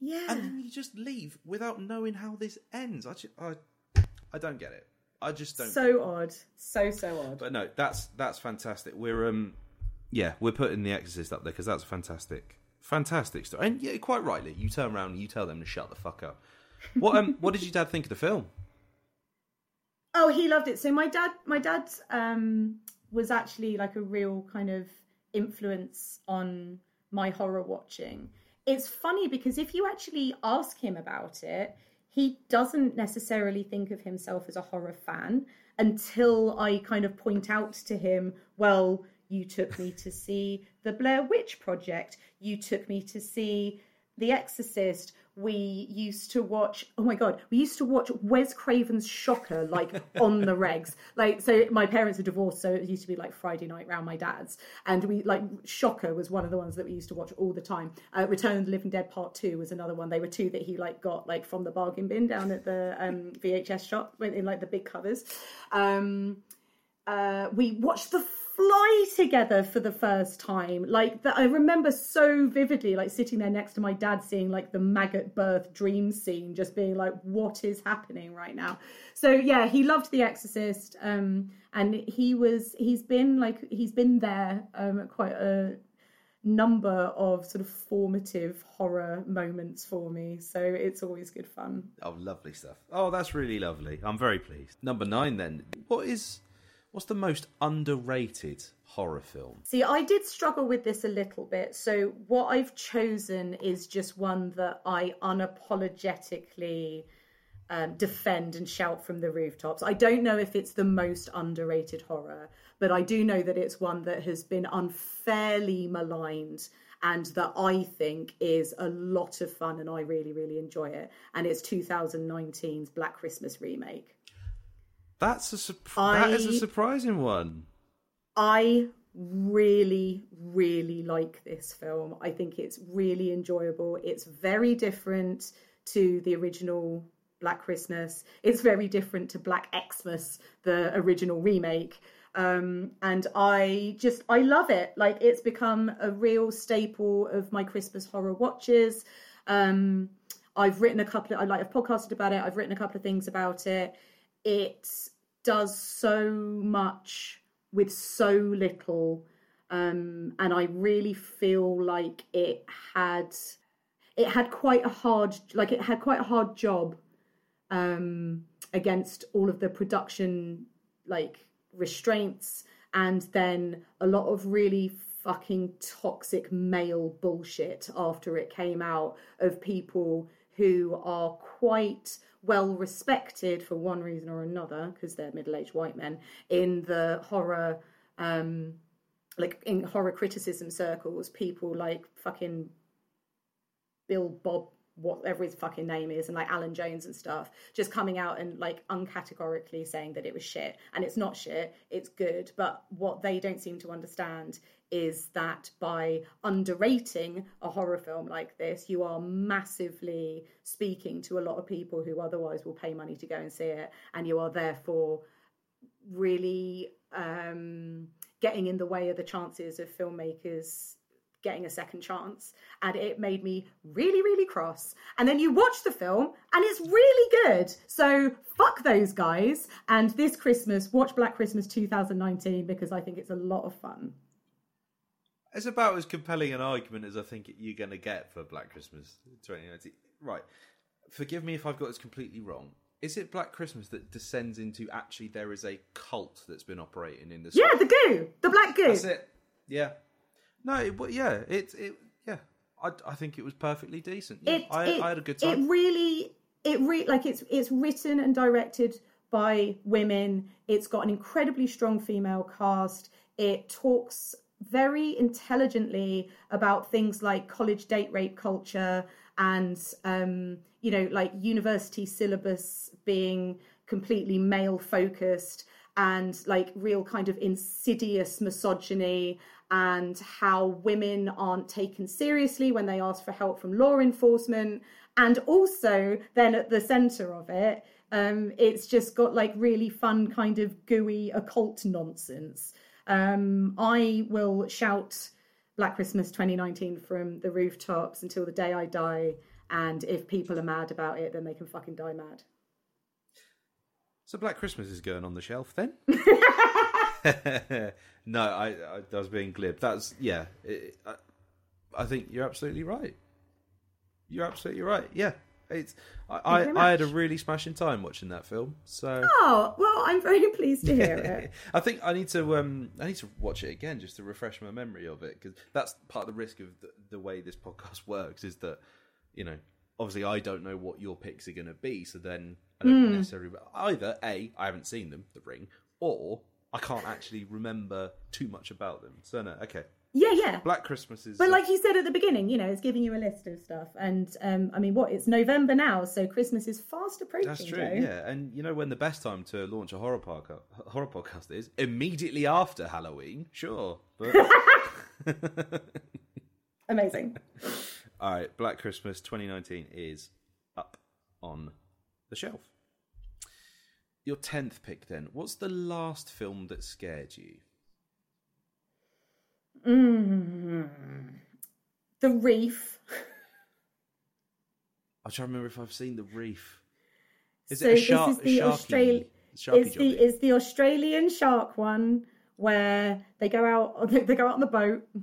Yeah. and then you just leave without knowing how this ends. I, just, I, I don't get it. I just don't. so odd. So so odd. But no, that's that's fantastic. We're um, yeah, we're putting The Exorcist up there because that's fantastic, fantastic story. And yeah, quite rightly, you turn around and you tell them to shut the fuck up. What um, what did your dad think of the film? Oh, he loved it. So my dad, my dad um, was actually like a real kind of influence on my horror watching. It's funny because if you actually ask him about it, he doesn't necessarily think of himself as a horror fan until I kind of point out to him, well, you took me to see the Blair Witch Project, you took me to see The Exorcist. We used to watch. Oh my god, we used to watch Wes Craven's Shocker like on the regs. Like, so my parents are divorced, so it used to be like Friday night round my dad's, and we like Shocker was one of the ones that we used to watch all the time. Uh, Return of the Living Dead Part Two was another one. They were two that he like got like from the bargain bin down at the um, VHS shop in like the big covers. Um, uh, we watched The Fly together for the first time. Like that, I remember so vividly, like sitting there next to my dad, seeing like the maggot birth dream scene, just being like, "What is happening right now?" So yeah, he loved The Exorcist, um, and he was he's been like he's been there um, quite a number of sort of formative horror moments for me. So it's always good fun. Oh, lovely stuff. Oh, that's really lovely. I'm very pleased. Number nine, then. What is what's the most underrated horror film? See, I did struggle with this a little bit. So, what I've chosen is just one that I unapologetically um, defend and shout from the rooftops. I don't know if it's the most underrated horror, but I do know that it's one that has been unfairly maligned and that I think is a lot of fun and I really, really enjoy it. And it's 2019's Black Christmas remake. That's a surp- that is a surprising one. I really, really like this film. I think it's really enjoyable. It's very different to the original Black Christmas. It's very different to Black Xmas, the original remake. Um, and I just, I love it. Like, it's become a real staple of my Christmas horror watches. Um, I've written a couple of, I like, I've podcasted about it. I've written a couple of things about it. It does so much with so little um and i really feel like it had it had quite a hard like it had quite a hard job um against all of the production like restraints and then a lot of really fucking toxic male bullshit after it came out of people who are quite well respected for one reason or another because they're middle-aged white men in the horror um like in horror criticism circles. People like fucking bill bob whatever his fucking name is and like alan jones and stuff just coming out and like uncategorically saying that it was shit. And it's not shit it's good but what they don't seem to understand is that by underrating a horror film like this you are massively speaking to a lot of people who otherwise will pay money to go and see it and you are therefore really um, getting in the way of the chances of filmmakers getting a second chance. And it made me really really cross. And then you watch the film and it's really good. So fuck those guys. And this christmas watch black christmas 2019 because i think it's a lot of fun It's about as compelling an argument as I think you're going to get for Black Christmas 2019. Right. Forgive me if I've got this completely wrong. Is it Black Christmas that descends into actually there is a cult that's been operating in the yeah the goo the black goo That's it. Yeah. No, it, but yeah, it, it, yeah. I, I think it was perfectly decent. Yeah, it, I, it, I had a good time. It really, it re- like it's it's written and directed by women. It's got an incredibly strong female cast. It talks very intelligently about things like college date rape culture and um, you know like university syllabus being completely male focused and like real kind of insidious misogyny and how women aren't taken seriously when they ask for help from law enforcement. And also then at the center of it um, it's just got like really fun kind of gooey occult nonsense um, i will shout black christmas 2019 from the rooftops until the day i die and if people are mad about it then they can fucking die mad So Black Christmas is going on the shelf then? no, I, I, I was being glib. That's yeah. It, I, I think you're absolutely right. You're absolutely right. Yeah, it's. I, I, I had a really smashing time watching that film. So oh well i'm very pleased to hear it I think I need to um I need to watch it again just to refresh my memory of it because that's part of the risk of the, the way this podcast works is that you know obviously I don't know what your picks are going to be so then I don't necessarily either a I haven't seen them The Ring or I can't actually remember too much about them so no okay yeah yeah Black Christmas is But like you said at the beginning, you know, it's giving you a list of stuff, and um, I mean, what? It's November now, so Christmas is fast approaching. That's true, yeah. And you know when the best time to launch a horror podcast, horror podcast is immediately after Halloween. Sure, but Amazing. All right, Black Christmas 2019 is up on the shelf. Your 10th pick then. What's the last film that scared you? Mm. The Reef. I'm trying to remember if I've seen The Reef. Is so it a shark? this is the Australian. It's the it's the Australian shark one where they go out they go out on the boat.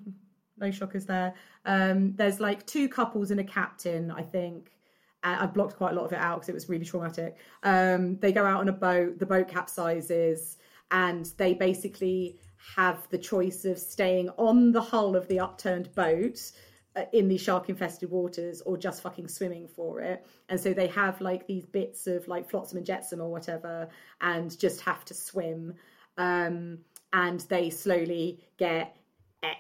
No shockers there. Um, there's like two couples and a captain, I think. Uh, I blocked quite a lot of it out because it was really traumatic. Um, they go out on a boat. The boat capsizes, and they basically have the choice of staying on the hull of the upturned boat uh, in these shark infested waters or just fucking swimming for it. And so they have like these bits of like flotsam and jetsam or whatever and just have to swim. Um, and they slowly get et.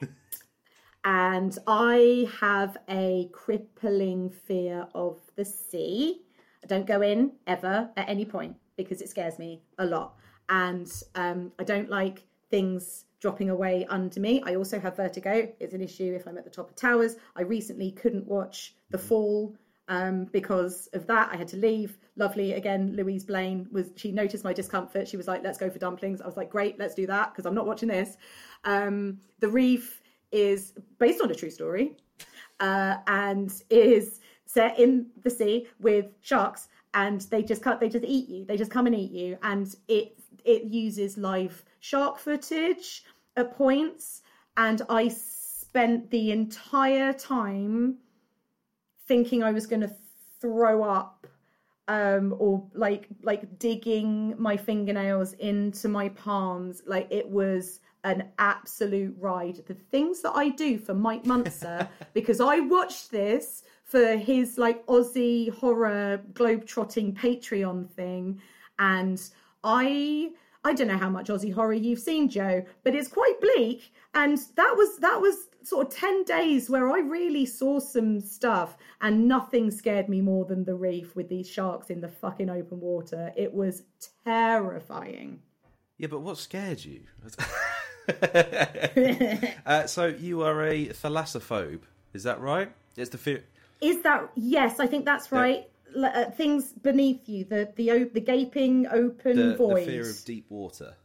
And I have a crippling fear of the sea. I don't go in ever at any point because it scares me a lot. And um, I don't like things dropping away under me. I also have vertigo. It's an issue if I'm at the top of towers. I recently couldn't watch The Fall um, because of that. I had to leave. Lovely again, Louise Blain was. She noticed my discomfort. She was like, "Let's go for dumplings." I was like, "Great, let's do that," because I'm not watching this. Um, the Reef is based on a true story uh, and is set in the sea with sharks and they just cut they just eat you they just come and eat you and it it uses live shark footage at points and i spent the entire time thinking i was going to throw up um or like like digging my fingernails into my palms. Like it was an absolute ride. The things that i do for Mike Muncer because i watched this for his like aussie horror globe-trotting patreon thing and i i don't know how much aussie horror you've seen joe but it's quite bleak and that was that was sort of 10 days where I really saw some stuff and nothing scared me more than the reef with these sharks in the fucking open water. It was terrifying. Yeah, but what scared you? uh, so you are a thalassophobe, is that right? It's the fear. Is that yes, I think that's right. Uh, things beneath you, the the the gaping open The, the fear of deep water.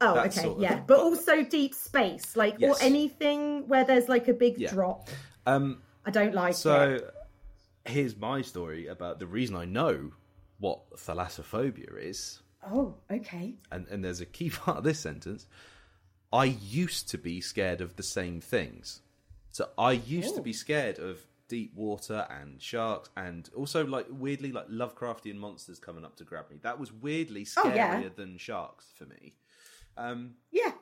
oh, that okay, sort of- yeah, but also deep space, like Yes. or anything where there's like a big Yeah. drop. Um, I don't like it. so here's my story about the reason I know what thalassophobia is, Oh, okay. and, and there's a key part of this sentence. I used to be scared of the same things. So I used to Oh. be scared of deep water and sharks and also like weirdly like Lovecraftian monsters coming up to grab me. That was weirdly Oh, scarier yeah. than sharks for me. Um, Yeah,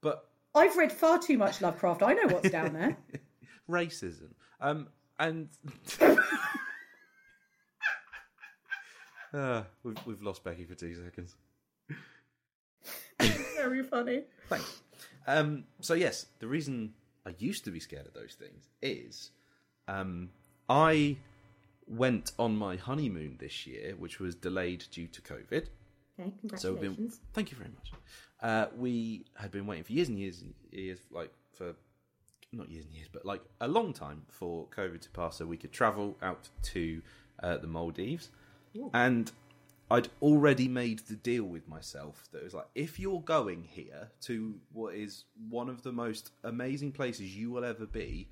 but I've read far too much Lovecraft. I know what's down there. racism. Um, and uh, we've we've lost Becky for two seconds. Very funny. Thanks. Um, so yes, the reason I used to be scared of those things is um, I went on my honeymoon this year, which was delayed due to COVID. Okay, So we've congratulations. been, thank you very much. Uh, we had been waiting for years and years and years, like for not years and years, but like a long time for COVID to pass, so we could travel out to uh, the Maldives. And I'd already made the deal with myself that it was like, if you're going here to what is one of the most amazing places you will ever be,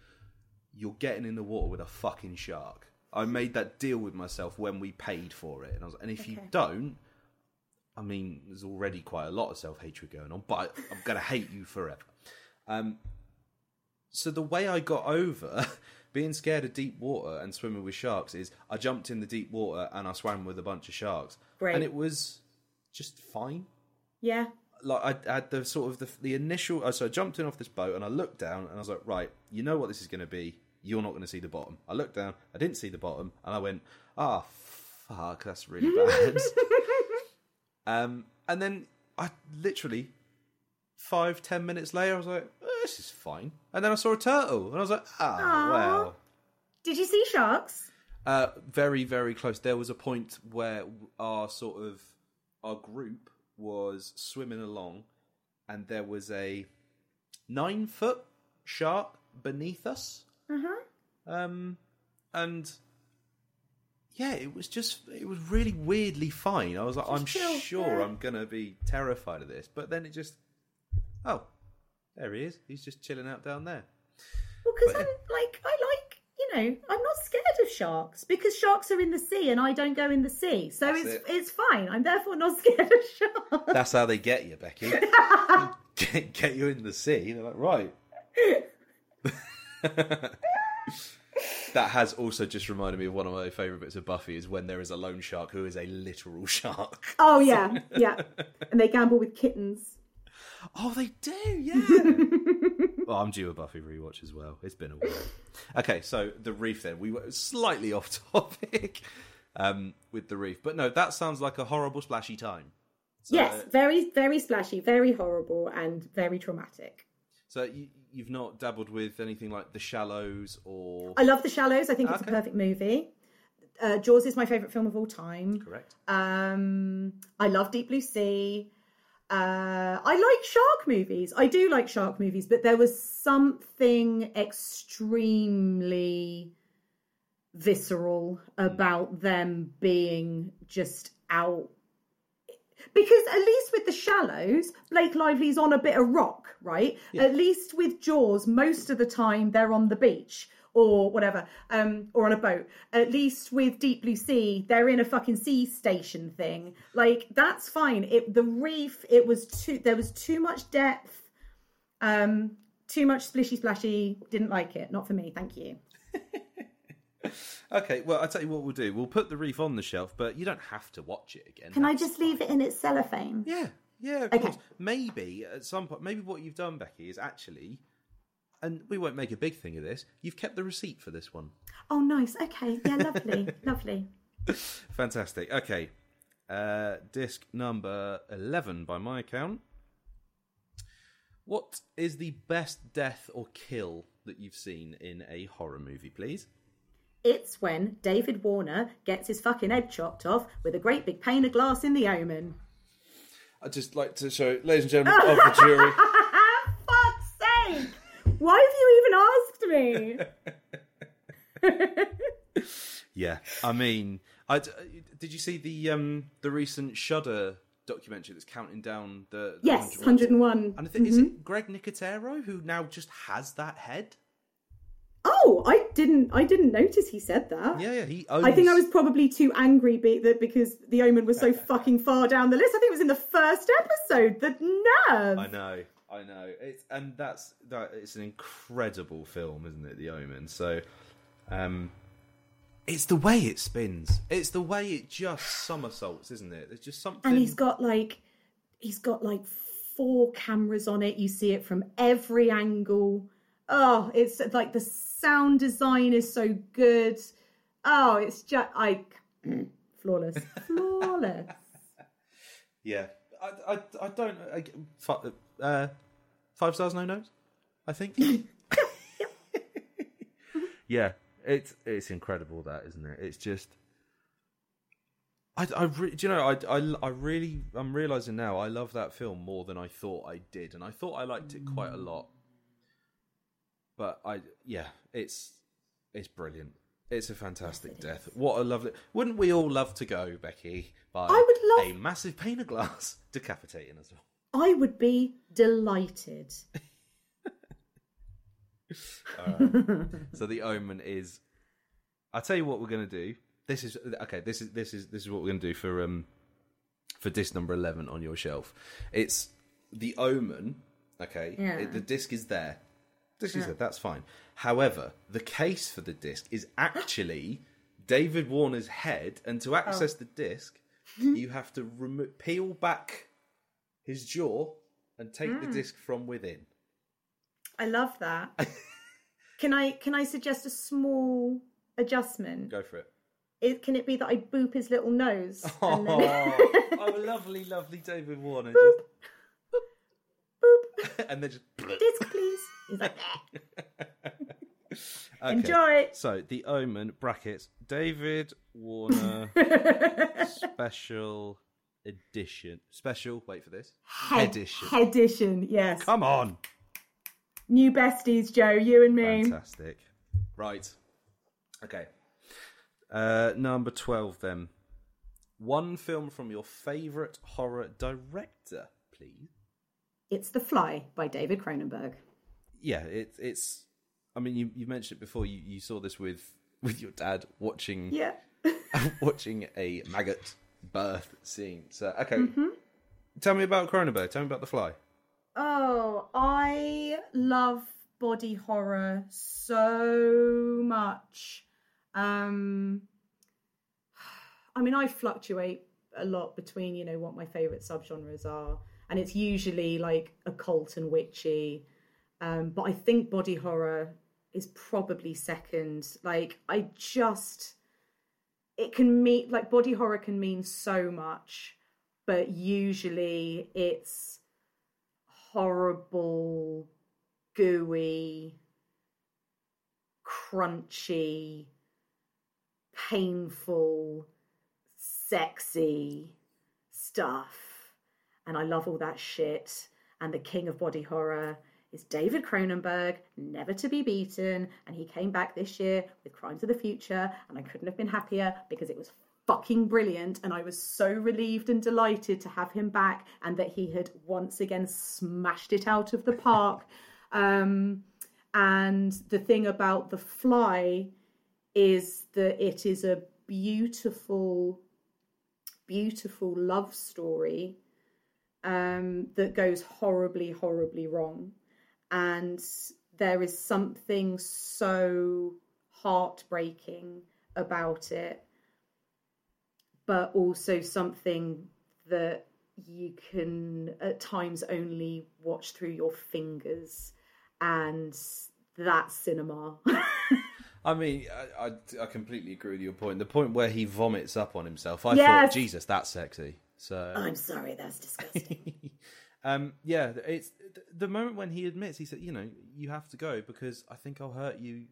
you're getting in the water with a fucking shark. I made that deal with myself when we paid for it, and I was, and if you don't, I mean, there's already quite a lot of self hatred going on, but I, I'm gonna hate you forever. Um, so the way I got over being scared of deep water and swimming with sharks is I jumped in the deep water and I swam with a bunch of sharks, Great. and it was just fine. Yeah. Like I had the sort of the, the initial. uh, So I jumped in off this boat and I looked down and I was like, right, you know what this is going to be. You're not going to see the bottom. I looked down, I didn't see the bottom, and I went, ah, fuck, that's really bad. um, and then I literally five ten minutes later, I was like, oh, this is fine. And then I saw a turtle, and I was like, ah, Aw. well. Did you see sharks? Uh, very, very close. There was a point where our sort of our group was swimming along, and there was a nine foot shark beneath us. Uh huh. Um, and yeah, it was just it was really weirdly fine. I was like, Just I'm chill, sure yeah. I'm gonna be terrified of this, but then it just oh, there he is. He's just chilling out down there. Well, because I'm like, I like, you know, I'm not scared of sharks because sharks are in the sea and I don't go in the sea, so it's it. it's fine. I'm therefore not scared of sharks. That's how they get you, Becky. get, get you in the sea. They're like, right. that has also just reminded me of one of my favourite bits of Buffy is when there is a lone shark who is a literal shark. Oh yeah, yeah. And they gamble with kittens. Oh, they do, yeah. well, I'm due a Buffy rewatch as well. It's been a while. Okay, so the reef then. We were slightly off topic um, with the reef. But no, that sounds like a horrible splashy time. So, yes, very very splashy, very horrible, and very traumatic. So you, you've not dabbled with anything like The Shallows or... I love The Shallows. I think it's Okay. a perfect movie. Uh, Jaws is my favorite film of all time. Correct. Um, I love Deep Blue Sea. Uh, I like shark movies. I do like shark movies, but there was something extremely visceral about them being just out. Because at least with the shallows, Blake Lively's on a bit of rock, right? At least with Jaws, most of the time they're on the beach or whatever, um, or on a boat. At least with Deep Blue Sea, they're in a fucking sea station thing. Like that's fine. It the reef, it was too there was too much depth, um, too much splishy splashy. Didn't like it. Not for me. Thank you. Okay, well, I'll tell you what we'll do. We'll put the reef on the shelf, but you don't have to watch it again. Can I That's just leave it in its cellophane? Yeah, yeah, of Okay. course. Maybe at some point, maybe what you've done, Becky, is actually, and we won't make a big thing of this. You've kept the receipt for this one. Oh, nice. Okay. Yeah, lovely, lovely. Fantastic. Okay, uh, disc number eleven by my account. What is the best death or kill that you've seen in a horror movie, please? It's when David Warner gets his fucking head chopped off with a great big pane of glass in The Omen. I'd just like to show, ladies and gentlemen of the jury. Fuck's sake! Why have you even asked me? Yeah, I mean, I did you see the um the recent Shudder documentary that's counting down the, the yes, 101? 101. And I think is it Greg Nicotero who now just has that head? Oh, I didn't. I didn't notice he said that. Yeah, yeah, he owns. I think I was probably too angry be- that because the Omen was so fucking far down the list. I think it was in the first episode. The nerve. I know, I know. It's and that's that. It's an incredible film, isn't it? The Omen. So, um, it's the way it spins. It's the way it just somersaults, isn't it? There's just something. and he's got like he's got like four cameras on it you see it from every angle oh it's like the sound design is so good. Oh, it's just I flawless, flawless. Yeah, I, I, I don't. I, fi- uh, five stars, no notes. I think. yeah, it's it's incredible that, isn't it? It's just. I, I re- do you know I, I, I really I'm realizing now I love that film more than I thought I did and I thought I liked it quite a lot but I yeah it's it's brilliant. It's a fantastic death. what a lovely wouldn't we all love to go Becky by I would love- a massive pane of glass decapitating us all? I would be delighted. so the omen is i'll tell you what we're going to do. This is okay this is this is this is what we're going to do for um for disc number 11 on your shelf. It's the omen okay? Yeah. It- the disc is there disc is there that's fine however the case for the disc is actually david warner's head and to access oh. the disc you have to remo- peel back his jaw and take the mm. disc from within I love that. can I can I suggest a small adjustment? go for it It, can it be that I boop his little nose? and then- Oh, oh, lovely, lovely David Warner. boop, Just, and then just. disc, please. He's like, Okay. enjoy. So, The Omen, brackets, David Warner Special Edition. Special, wait for this. Head- Edition. Edition, yes. Come on. New besties, Joe, you and me. Fantastic. Right. Okay. Uh, number 12, then. One film from your favourite horror director, please. It's The Fly by David Cronenberg. yeah, it, it's. I mean, you you mentioned it before. You, you saw this with with your dad watching Yeah. watching a maggot birth scene. So okay, Mm-hmm. tell me about Cronenberg. Tell me about The Fly. Oh, I love body horror so much. Um I mean, I fluctuate a lot between, you know, what my favorite subgenres are, and it's usually like occult and witchy. Um, but I think body horror is probably second. Like, I just it can mean like body horror can mean so much, but usually it's horrible, gooey, crunchy, painful, sexy stuff. And I love all that shit. And the king of body horror is David Cronenberg, never to be beaten. And he came back this year with Crimes of the Future. And I couldn't have been happier because it was fucking brilliant. And I was so relieved and delighted to have him back and that he had once again smashed it out of the park. um, and the thing about The Fly is that it is a beautiful, beautiful love story um, that goes horribly, horribly wrong. And there is something so heartbreaking about it, but also something that you can at times only watch through your fingers. And that's cinema. I mean, I, I, I completely agree with your point. The point where he vomits up on himself, I Yes. thought, Jesus, that's sexy. So, I'm sorry, that's disgusting. um, yeah, it's the moment when he admits, he said, you know, you have to go because I think I'll hurt you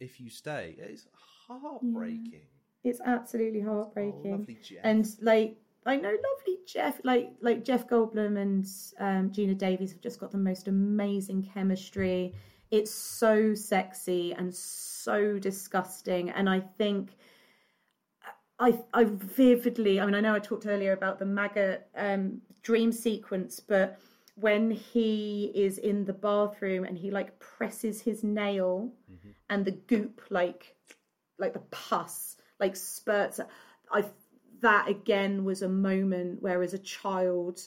if you stay. It's heartbreaking. It's absolutely Oh, heartbreaking. lovely Jeff. and like I know lovely Jeff, like like Jeff Goldblum and um, Geena Davis have just got the most amazing chemistry. It's so sexy and so disgusting, and I think I I vividly. I mean, I know I talked earlier about the maggot um, dream sequence, but when he is in the bathroom and he like presses his nail and the goop like like the pus like spurts i that again was a moment where as a child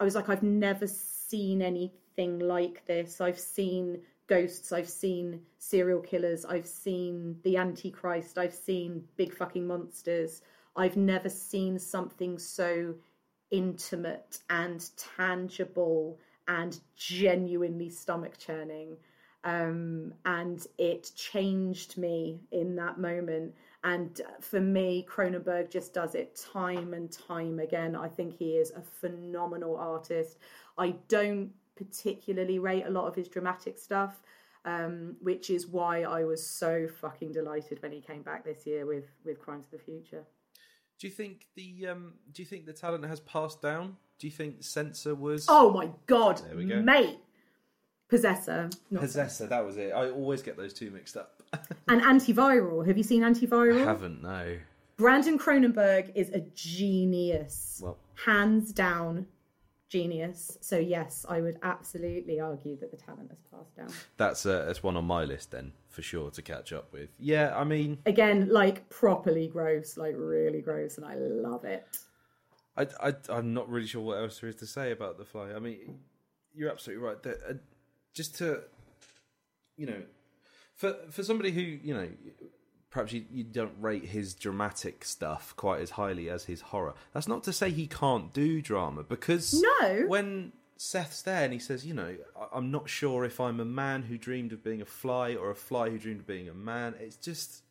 i was like i've never seen anything like this i've seen ghosts i've seen serial killers i've seen the antichrist i've seen big fucking monsters i've never seen something so intimate and tangible and genuinely stomach churning um, and it changed me in that moment. And for me, Cronenberg just does it time and time again. I think he is a phenomenal artist. I don't particularly rate a lot of his dramatic stuff, um, which is why I was so fucking delighted when he came back this year with with Crimes of the Future. Do you think the um, Do you think the talent has passed down? Do you think Censor was Oh my god, There we go. mate! Possessor, not Possessor? That was it. I always get those two mixed up. and antiviral. Have you seen antiviral? haven't no. Brandon Cronenberg is a genius, Well, hands down genius. So yes, I would absolutely argue that the talent has passed down. that's uh, that's one on my list then for sure to catch up with. Yeah, I mean, Again, like properly gross, like really gross, and I love it. I, I I'm not really sure what else there is to say about the fly. I mean, you're absolutely right. That uh, just to you know, for for somebody who you know. Perhaps you, you don't rate his dramatic stuff quite as highly as his horror. That's not to say he can't do drama, because No. when Seth's there and he says, you know, "I- I'm not sure if I'm a man who dreamed of being a fly or a fly who dreamed of being a man. It's just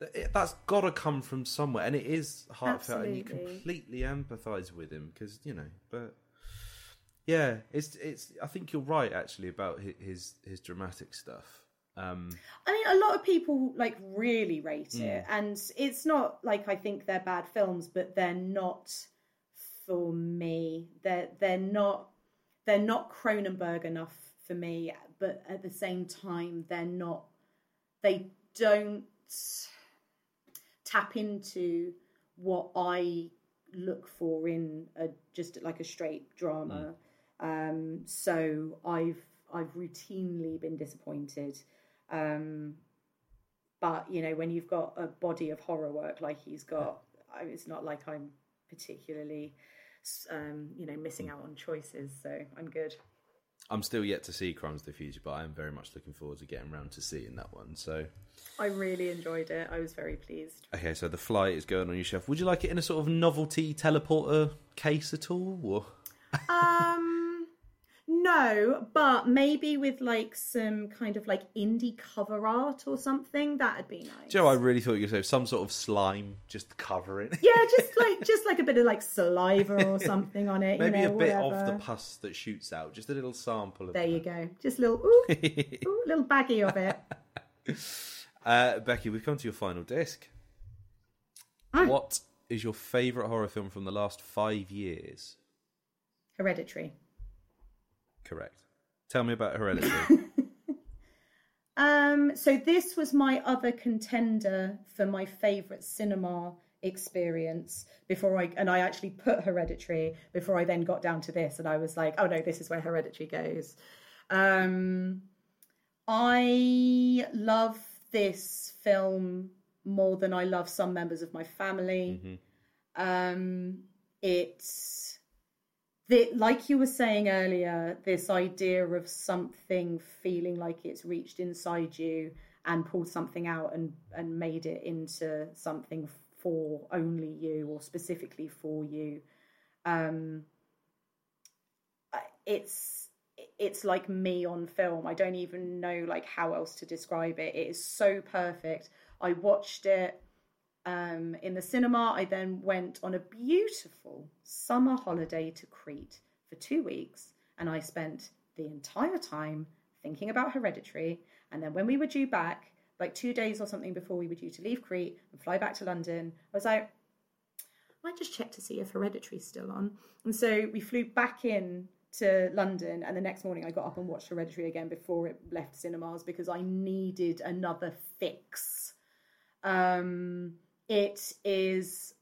it, that's got to come from somewhere, and it is heartfelt, and you completely empathise with him because you know. But yeah, it's it's. I think you're right actually about hi- his his dramatic stuff. Um, I mean, a lot of people like really rate it, and it's not like I think they're bad films, but they're not for me. They're they're not they're not Cronenberg enough for me, but at the same time, they're not. They don't tap into what I look for in a just like a straight drama. Um, so I've I've routinely been disappointed. Um, but you know, when you've got a body of horror work like he's got, I, it's not like I'm particularly, um, you know, missing out on choices. So I'm good. I'm still yet to see Crimes of the Future, but I am very much looking forward to getting around to seeing that one. So I really enjoyed it. I was very pleased. okay, so the fly is going on your shelf. Would you like it in a sort of novelty teleporter case at all? Or Um, no, but maybe with like some kind of like indie cover art or something. That'd be nice. Joe, I really thought you'd say some sort of slime just covering. yeah, just like just like a bit of like saliva or something on it. Maybe you know, a bit whatever. of the pus that shoots out, just a little sample of There that. you go. Just a little ooh, ooh, little baggy of it. Uh, Becky, we've come to your final disc. Mm. What is your favourite horror film from the last five years? Hereditary. Correct. Tell me about Hereditary. Um, so this was my other contender for my favourite cinema experience before I and I actually put Hereditary before I then got down to this and I was like, oh no, this is where Hereditary goes. Um, I love this film more than I love some members of my family. Um, it's the, like you were saying earlier, this idea of something feeling like it's reached inside you and pulled something out and, and made it into something for only you or specifically for you. Um, it's it's like me on film. I don't even know like how else to describe it. It is so perfect. I watched it um, in the cinema. I then went on a beautiful summer holiday to Crete for two weeks, and I spent the entire time thinking about Hereditary. And then when we were due back, like two days or something before we were due to leave Crete and fly back to London, I was like, I just check to see if Hereditary's still on. And so we flew back in to London, and the next morning I got up and watched Hereditary again before it left cinemas because I needed another fix. Um, it is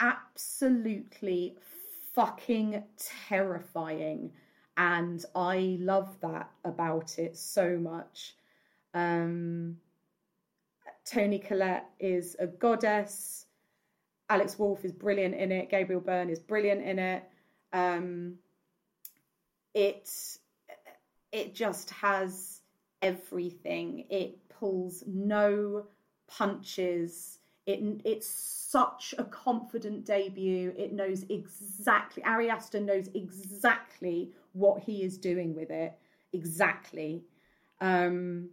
absolutely fucking terrifying, and I love that about it so much. Um, Toni Collette is a goddess. Alex Wolff is brilliant in it. Gabriel Byrne is brilliant in it. Um, it it just has everything. It pulls no punches. It it's such a confident debut. It knows exactly. Ari Aster knows exactly what he is doing with it. Exactly. Um,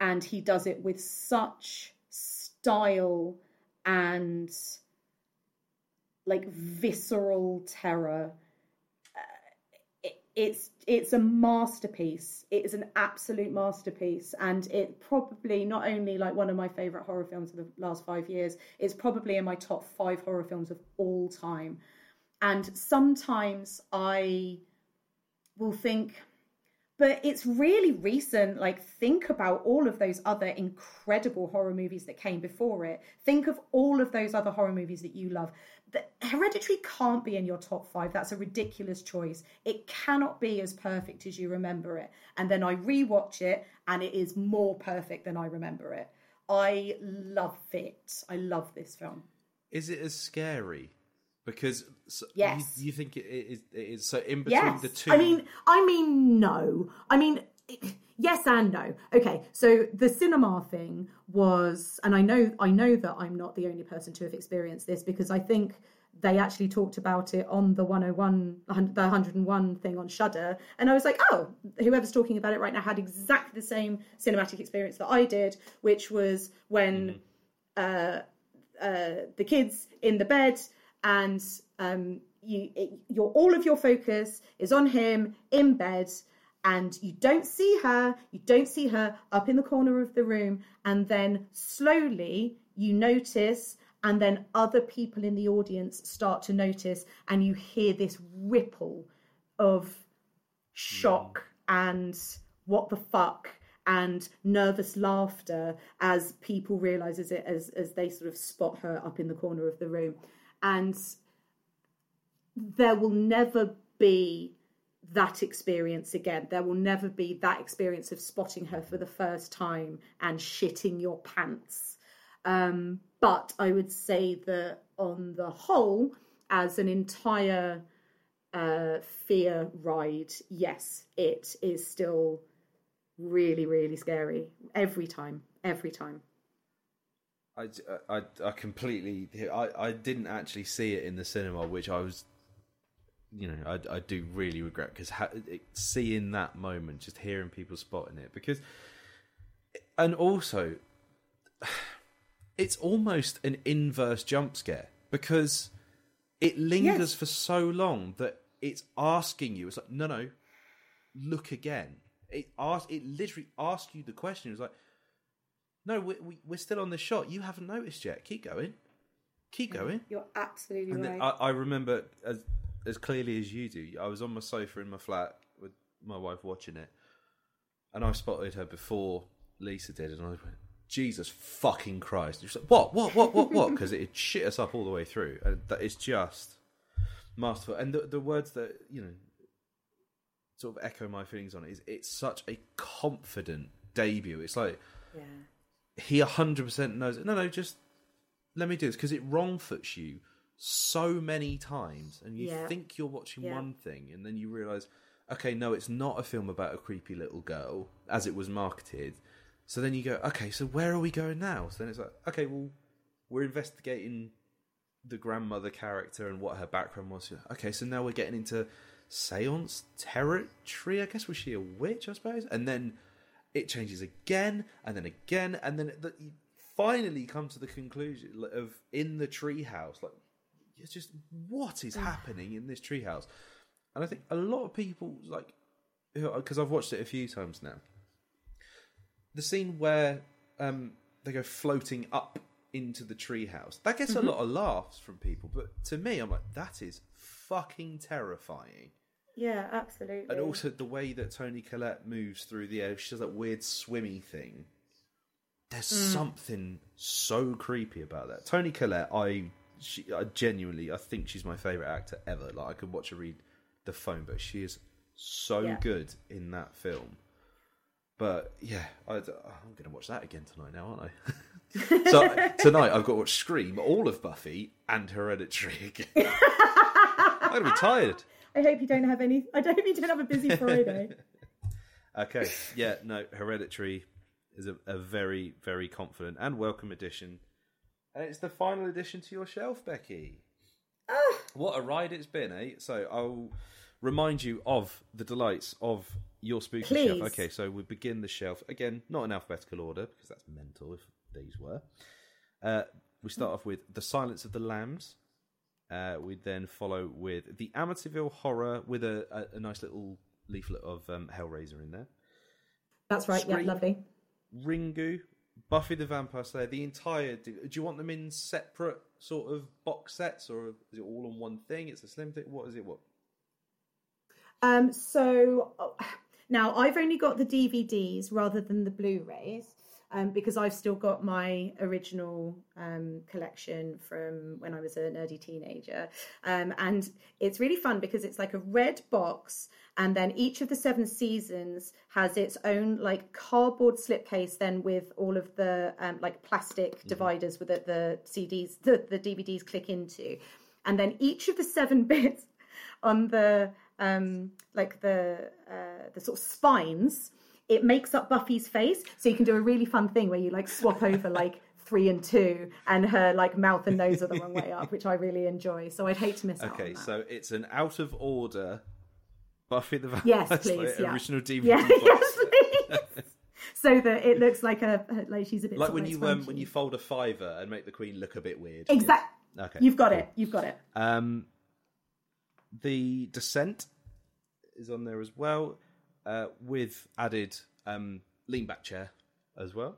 and he does it with such style and like visceral terror. It, it's it's a masterpiece. It is an absolute masterpiece, and it probably not only like one of my favorite horror films of the last five years. It's probably in my top five horror films of all time. And sometimes I will think, but it's really recent. Like, think about all of those other incredible horror movies that came before it. Think of all of those other horror movies that you love. The Hereditary can't be in your top five. That's a ridiculous choice. It cannot be as perfect as you remember it. And then I rewatch it, and it is more perfect than I remember it. I love it. I love this film. Is it as scary? Because so Yes. you, you think it is, it is so in between Yes. the two. I mean, I mean, no. I mean, yes and no. Okay, so the cinema thing was, and I know, I know that I'm not the only person to have experienced this because I think they actually talked about it on the 101, the 101 thing on Shudder, and I was like, oh, whoever's talking about it right now had exactly the same cinematic experience that I did, which was when uh, uh, the kids in the bed and um, you it, your all of your focus is on him in bed and you don't see her you don't see her up in the corner of the room and then slowly you notice and then other people in the audience start to notice and you hear this ripple of shock hmm. and what the fuck and nervous laughter as people realizes it as as they sort of spot her up in the corner of the room. And there will never be that experience again. There will never be that experience of spotting her for the first time and shitting your pants. Um, but i would say that on the whole as an entire uh, fear ride yes it is still really really scary every time every time. I, I, I completely I, I didn't actually see it in the cinema, which I was, you know, I, I do really regret because ha- seeing that moment, just hearing people spotting it, because, and also, it's almost an inverse jump scare because it lingers Yes. for so long that it's asking you. It's like no, no, look again. It ask it literally asks you the question. It's like no, we, we, we're still on the shot. You haven't noticed yet. Keep going. Keep going. you're absolutely And right then I, I remember as as clearly as you do. I was on my sofa in my flat with my wife watching it, and I spotted her before Lisa did, and I went, "Jesus fucking Christ!" And she was like, "What? What? What? What? What?" Because it shit us up all the way through, and that is just masterful. And the the words that you know sort of echo my feelings on it is it's such a confident debut. It's like yeah he 100% knows it. No, no, just let me do this because it wrong foots you so many times and you Yeah. think you're watching Yeah. one thing and then you realize okay no it's not a film about a creepy little girl as it was marketed. So then you go okay so where are we going now? So then it's like okay well we're investigating the grandmother character and what her background was. Okay so now we're getting into seance territory i guess. Was she a witch i suppose? And then it changes again and then again and then the, you finally come to the conclusion of in the treehouse like it's just what is mm. happening in this treehouse? And i think a lot of people like because i've watched it a few times now the scene where um, they go floating up into the treehouse that gets a mm-hmm. lot of laughs from people but to me i'm like that is fucking terrifying. Yeah absolutely. And also the way that Toni Collette moves through the air, she does that weird swimmy thing. There's mm. something so creepy about that. Toni Collette, I, she, I genuinely, I think she's my favorite actor ever. Like I could watch her read the phone, but she is so Yeah. good in that film. But yeah, I, am going to watch that again tonight now, aren't I? so tonight I've got to watch Scream, all of Buffy, and Hereditary again. I'm going to be tired. I hope you don't have any. I don't hope you don't have a busy Friday. Okay, yeah, no, Hereditary is a, a very, very confident and welcome addition. And it's the final addition to your shelf, Becky. Ah. What a ride it's been, eh? So I'll remind you of the delights of your spooky Please. shelf. Okay, so we begin the shelf again, not in alphabetical order because that's mental if these were. Uh, we start off with The Silence of the Lambs. Uh, we then follow with The Amityville Horror with a, a, a nice little leaflet of um, Hellraiser in there. That's right. Scream. Yeah, lovely. Ringu, Buffy the Vampire Slayer, the entire. Do, you want them in separate sort of box sets, or is it all on one thing? It's a slim thing. What is it? What? Um, so oh, now I've only got the DVDs rather than the Blu-rays um, because I've still got my original um, collection from when I was a nerdy teenager, um, and it's really fun because it's like a red box, and then each of the seven seasons has its own like cardboard slipcase, then with all of the um, like plastic dividers with the, the CDs, the, the DVDs click into, and then each of the seven bits on the um like the uh the sort of spines it makes up buffy's face. So you can do a really fun thing where you like swap over like three and two and her like mouth and nose are the wrong way up which i really enjoy. So i'd hate to miss out Okay, so it's an out of order Buffy the Vampire yes please yeah. original DVD yeah box. yes please. So that it looks like a like she's a bit Like when you um, when you fold a fiver and make the Queen look a bit weird. exact Okay. you've got it you've got it. Um, the Descent is on there as well, uh, with added um, lean back chair as well.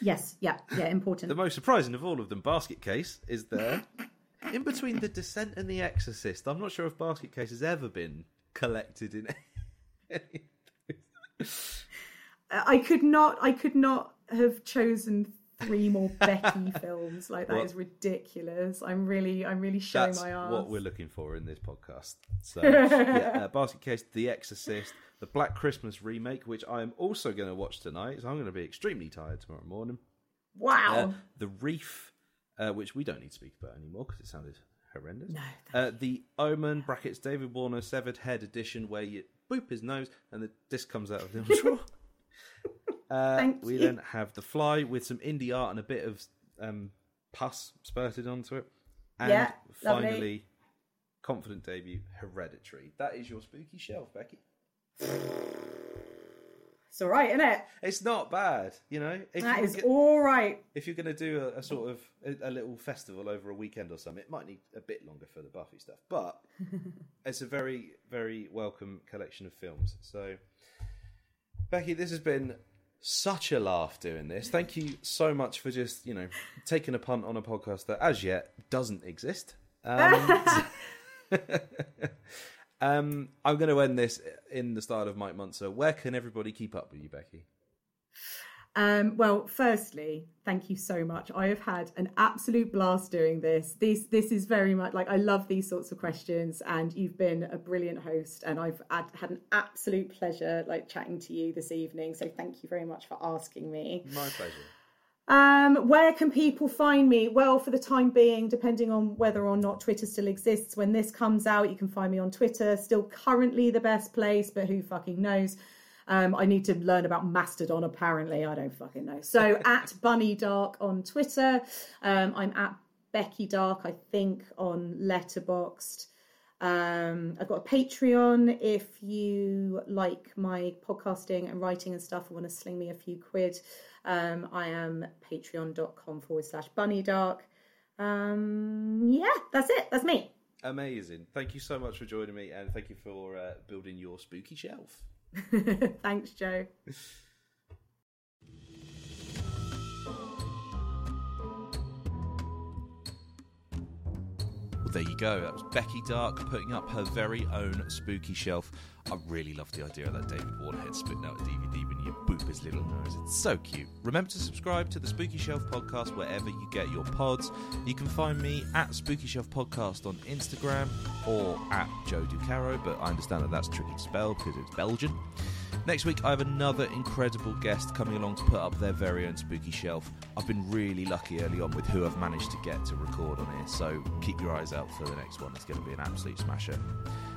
yes yeah yeah important The most surprising of all of them, Basket Case, is there. in between the Descent and the Exorcist, I'm not sure if Basket Case has ever been collected in. any- I could not. I could not have chosen three more Becky films. Like that Well- is ridiculous. I'm really, I'm really showing That's my ass. what we're looking for in this podcast. So, yeah, uh, Basket Case, The Exorcist, the Black Christmas remake, which I am also going to watch tonight. So I'm going to be extremely tired tomorrow morning. Wow. Uh, the Reef, uh, which we don't need to speak about anymore because it sounded horrendous. No, Uh, the Omen brackets David Warner Severed Head edition, where you boop his nose and the disc comes out of the drawer. Uh, Thank we you. then have the Fly with some indie art and a bit of um, pus spurted onto it, and Yeah, lovely. finally, confident debut Hereditary. That is your spooky shelf, Becky. it's all right, isn't it? It's not bad, you know. If That is go- all right. if you're going to do a, a sort of a, a little festival over a weekend or something, it might need a bit longer for the Buffy stuff, but it's a very, very welcome collection of films. So, Becky, this has been such a laugh doing this. Thank you so much for just you know taking a punt on a podcast that as yet doesn't exist. Um, um, I'm going to end this in the style of Mike Muncer. Where can everybody keep up with you, Becky? Um, well, firstly, thank you so much. I have had an absolute blast doing this. This this is very much like I love these sorts of questions, and you've been a brilliant host, and I've had, had an absolute pleasure like chatting to you this evening. So thank you very much for asking me. My pleasure. Um, where can people find me? Well, for the time being, depending on whether or not Twitter still exists, when this comes out, you can find me on Twitter. Still currently the best place, but who fucking knows? Um, I need to learn about Mastodon. Apparently, I don't fucking know. So at Bunny Darke on Twitter, um, I'm at Becky Darke. I think on Letterboxd. Um, I've got a Patreon. If you like my podcasting and writing and stuff, and want to sling me a few quid, um, I am patreon.com forward slash bunny darke. Um, yeah, that's it. That's me. Amazing. Thank you so much for joining me, and thank you for uh, building your spooky shelf. Thanks, Joe. Well, there you go. That was Becky Darke putting up her very own spooky shelf. I really love the idea of that David Warnerhead spitting out a DVD when you boop his little nose. It's so cute. Remember to subscribe to the Spooky Shelf podcast wherever you get your pods. You can find me at Spooky Shelf Podcast on Instagram or at Joe Ducarreaux, but I understand that that's tricky to spell because it's Belgian. Next week, I have another incredible guest coming along to put up their very own spooky shelf. I've been really lucky early on with who I've managed to get to record on here, so keep your eyes out for the next one. It's going to be an absolute smasher.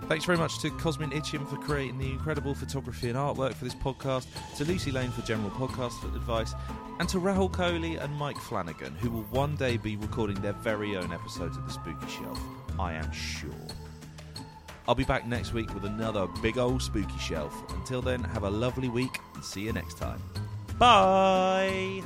Thanks very much to Cosmin Itchim for creating the incredible photography and artwork for this podcast, to Lucy Lane for general podcast advice, and to Rahul Kohli and Mike Flanagan, who will one day be recording their very own episodes of The Spooky Shelf. I am sure. I'll be back next week with another big old spooky shelf. Until then, have a lovely week and see you next time. Bye!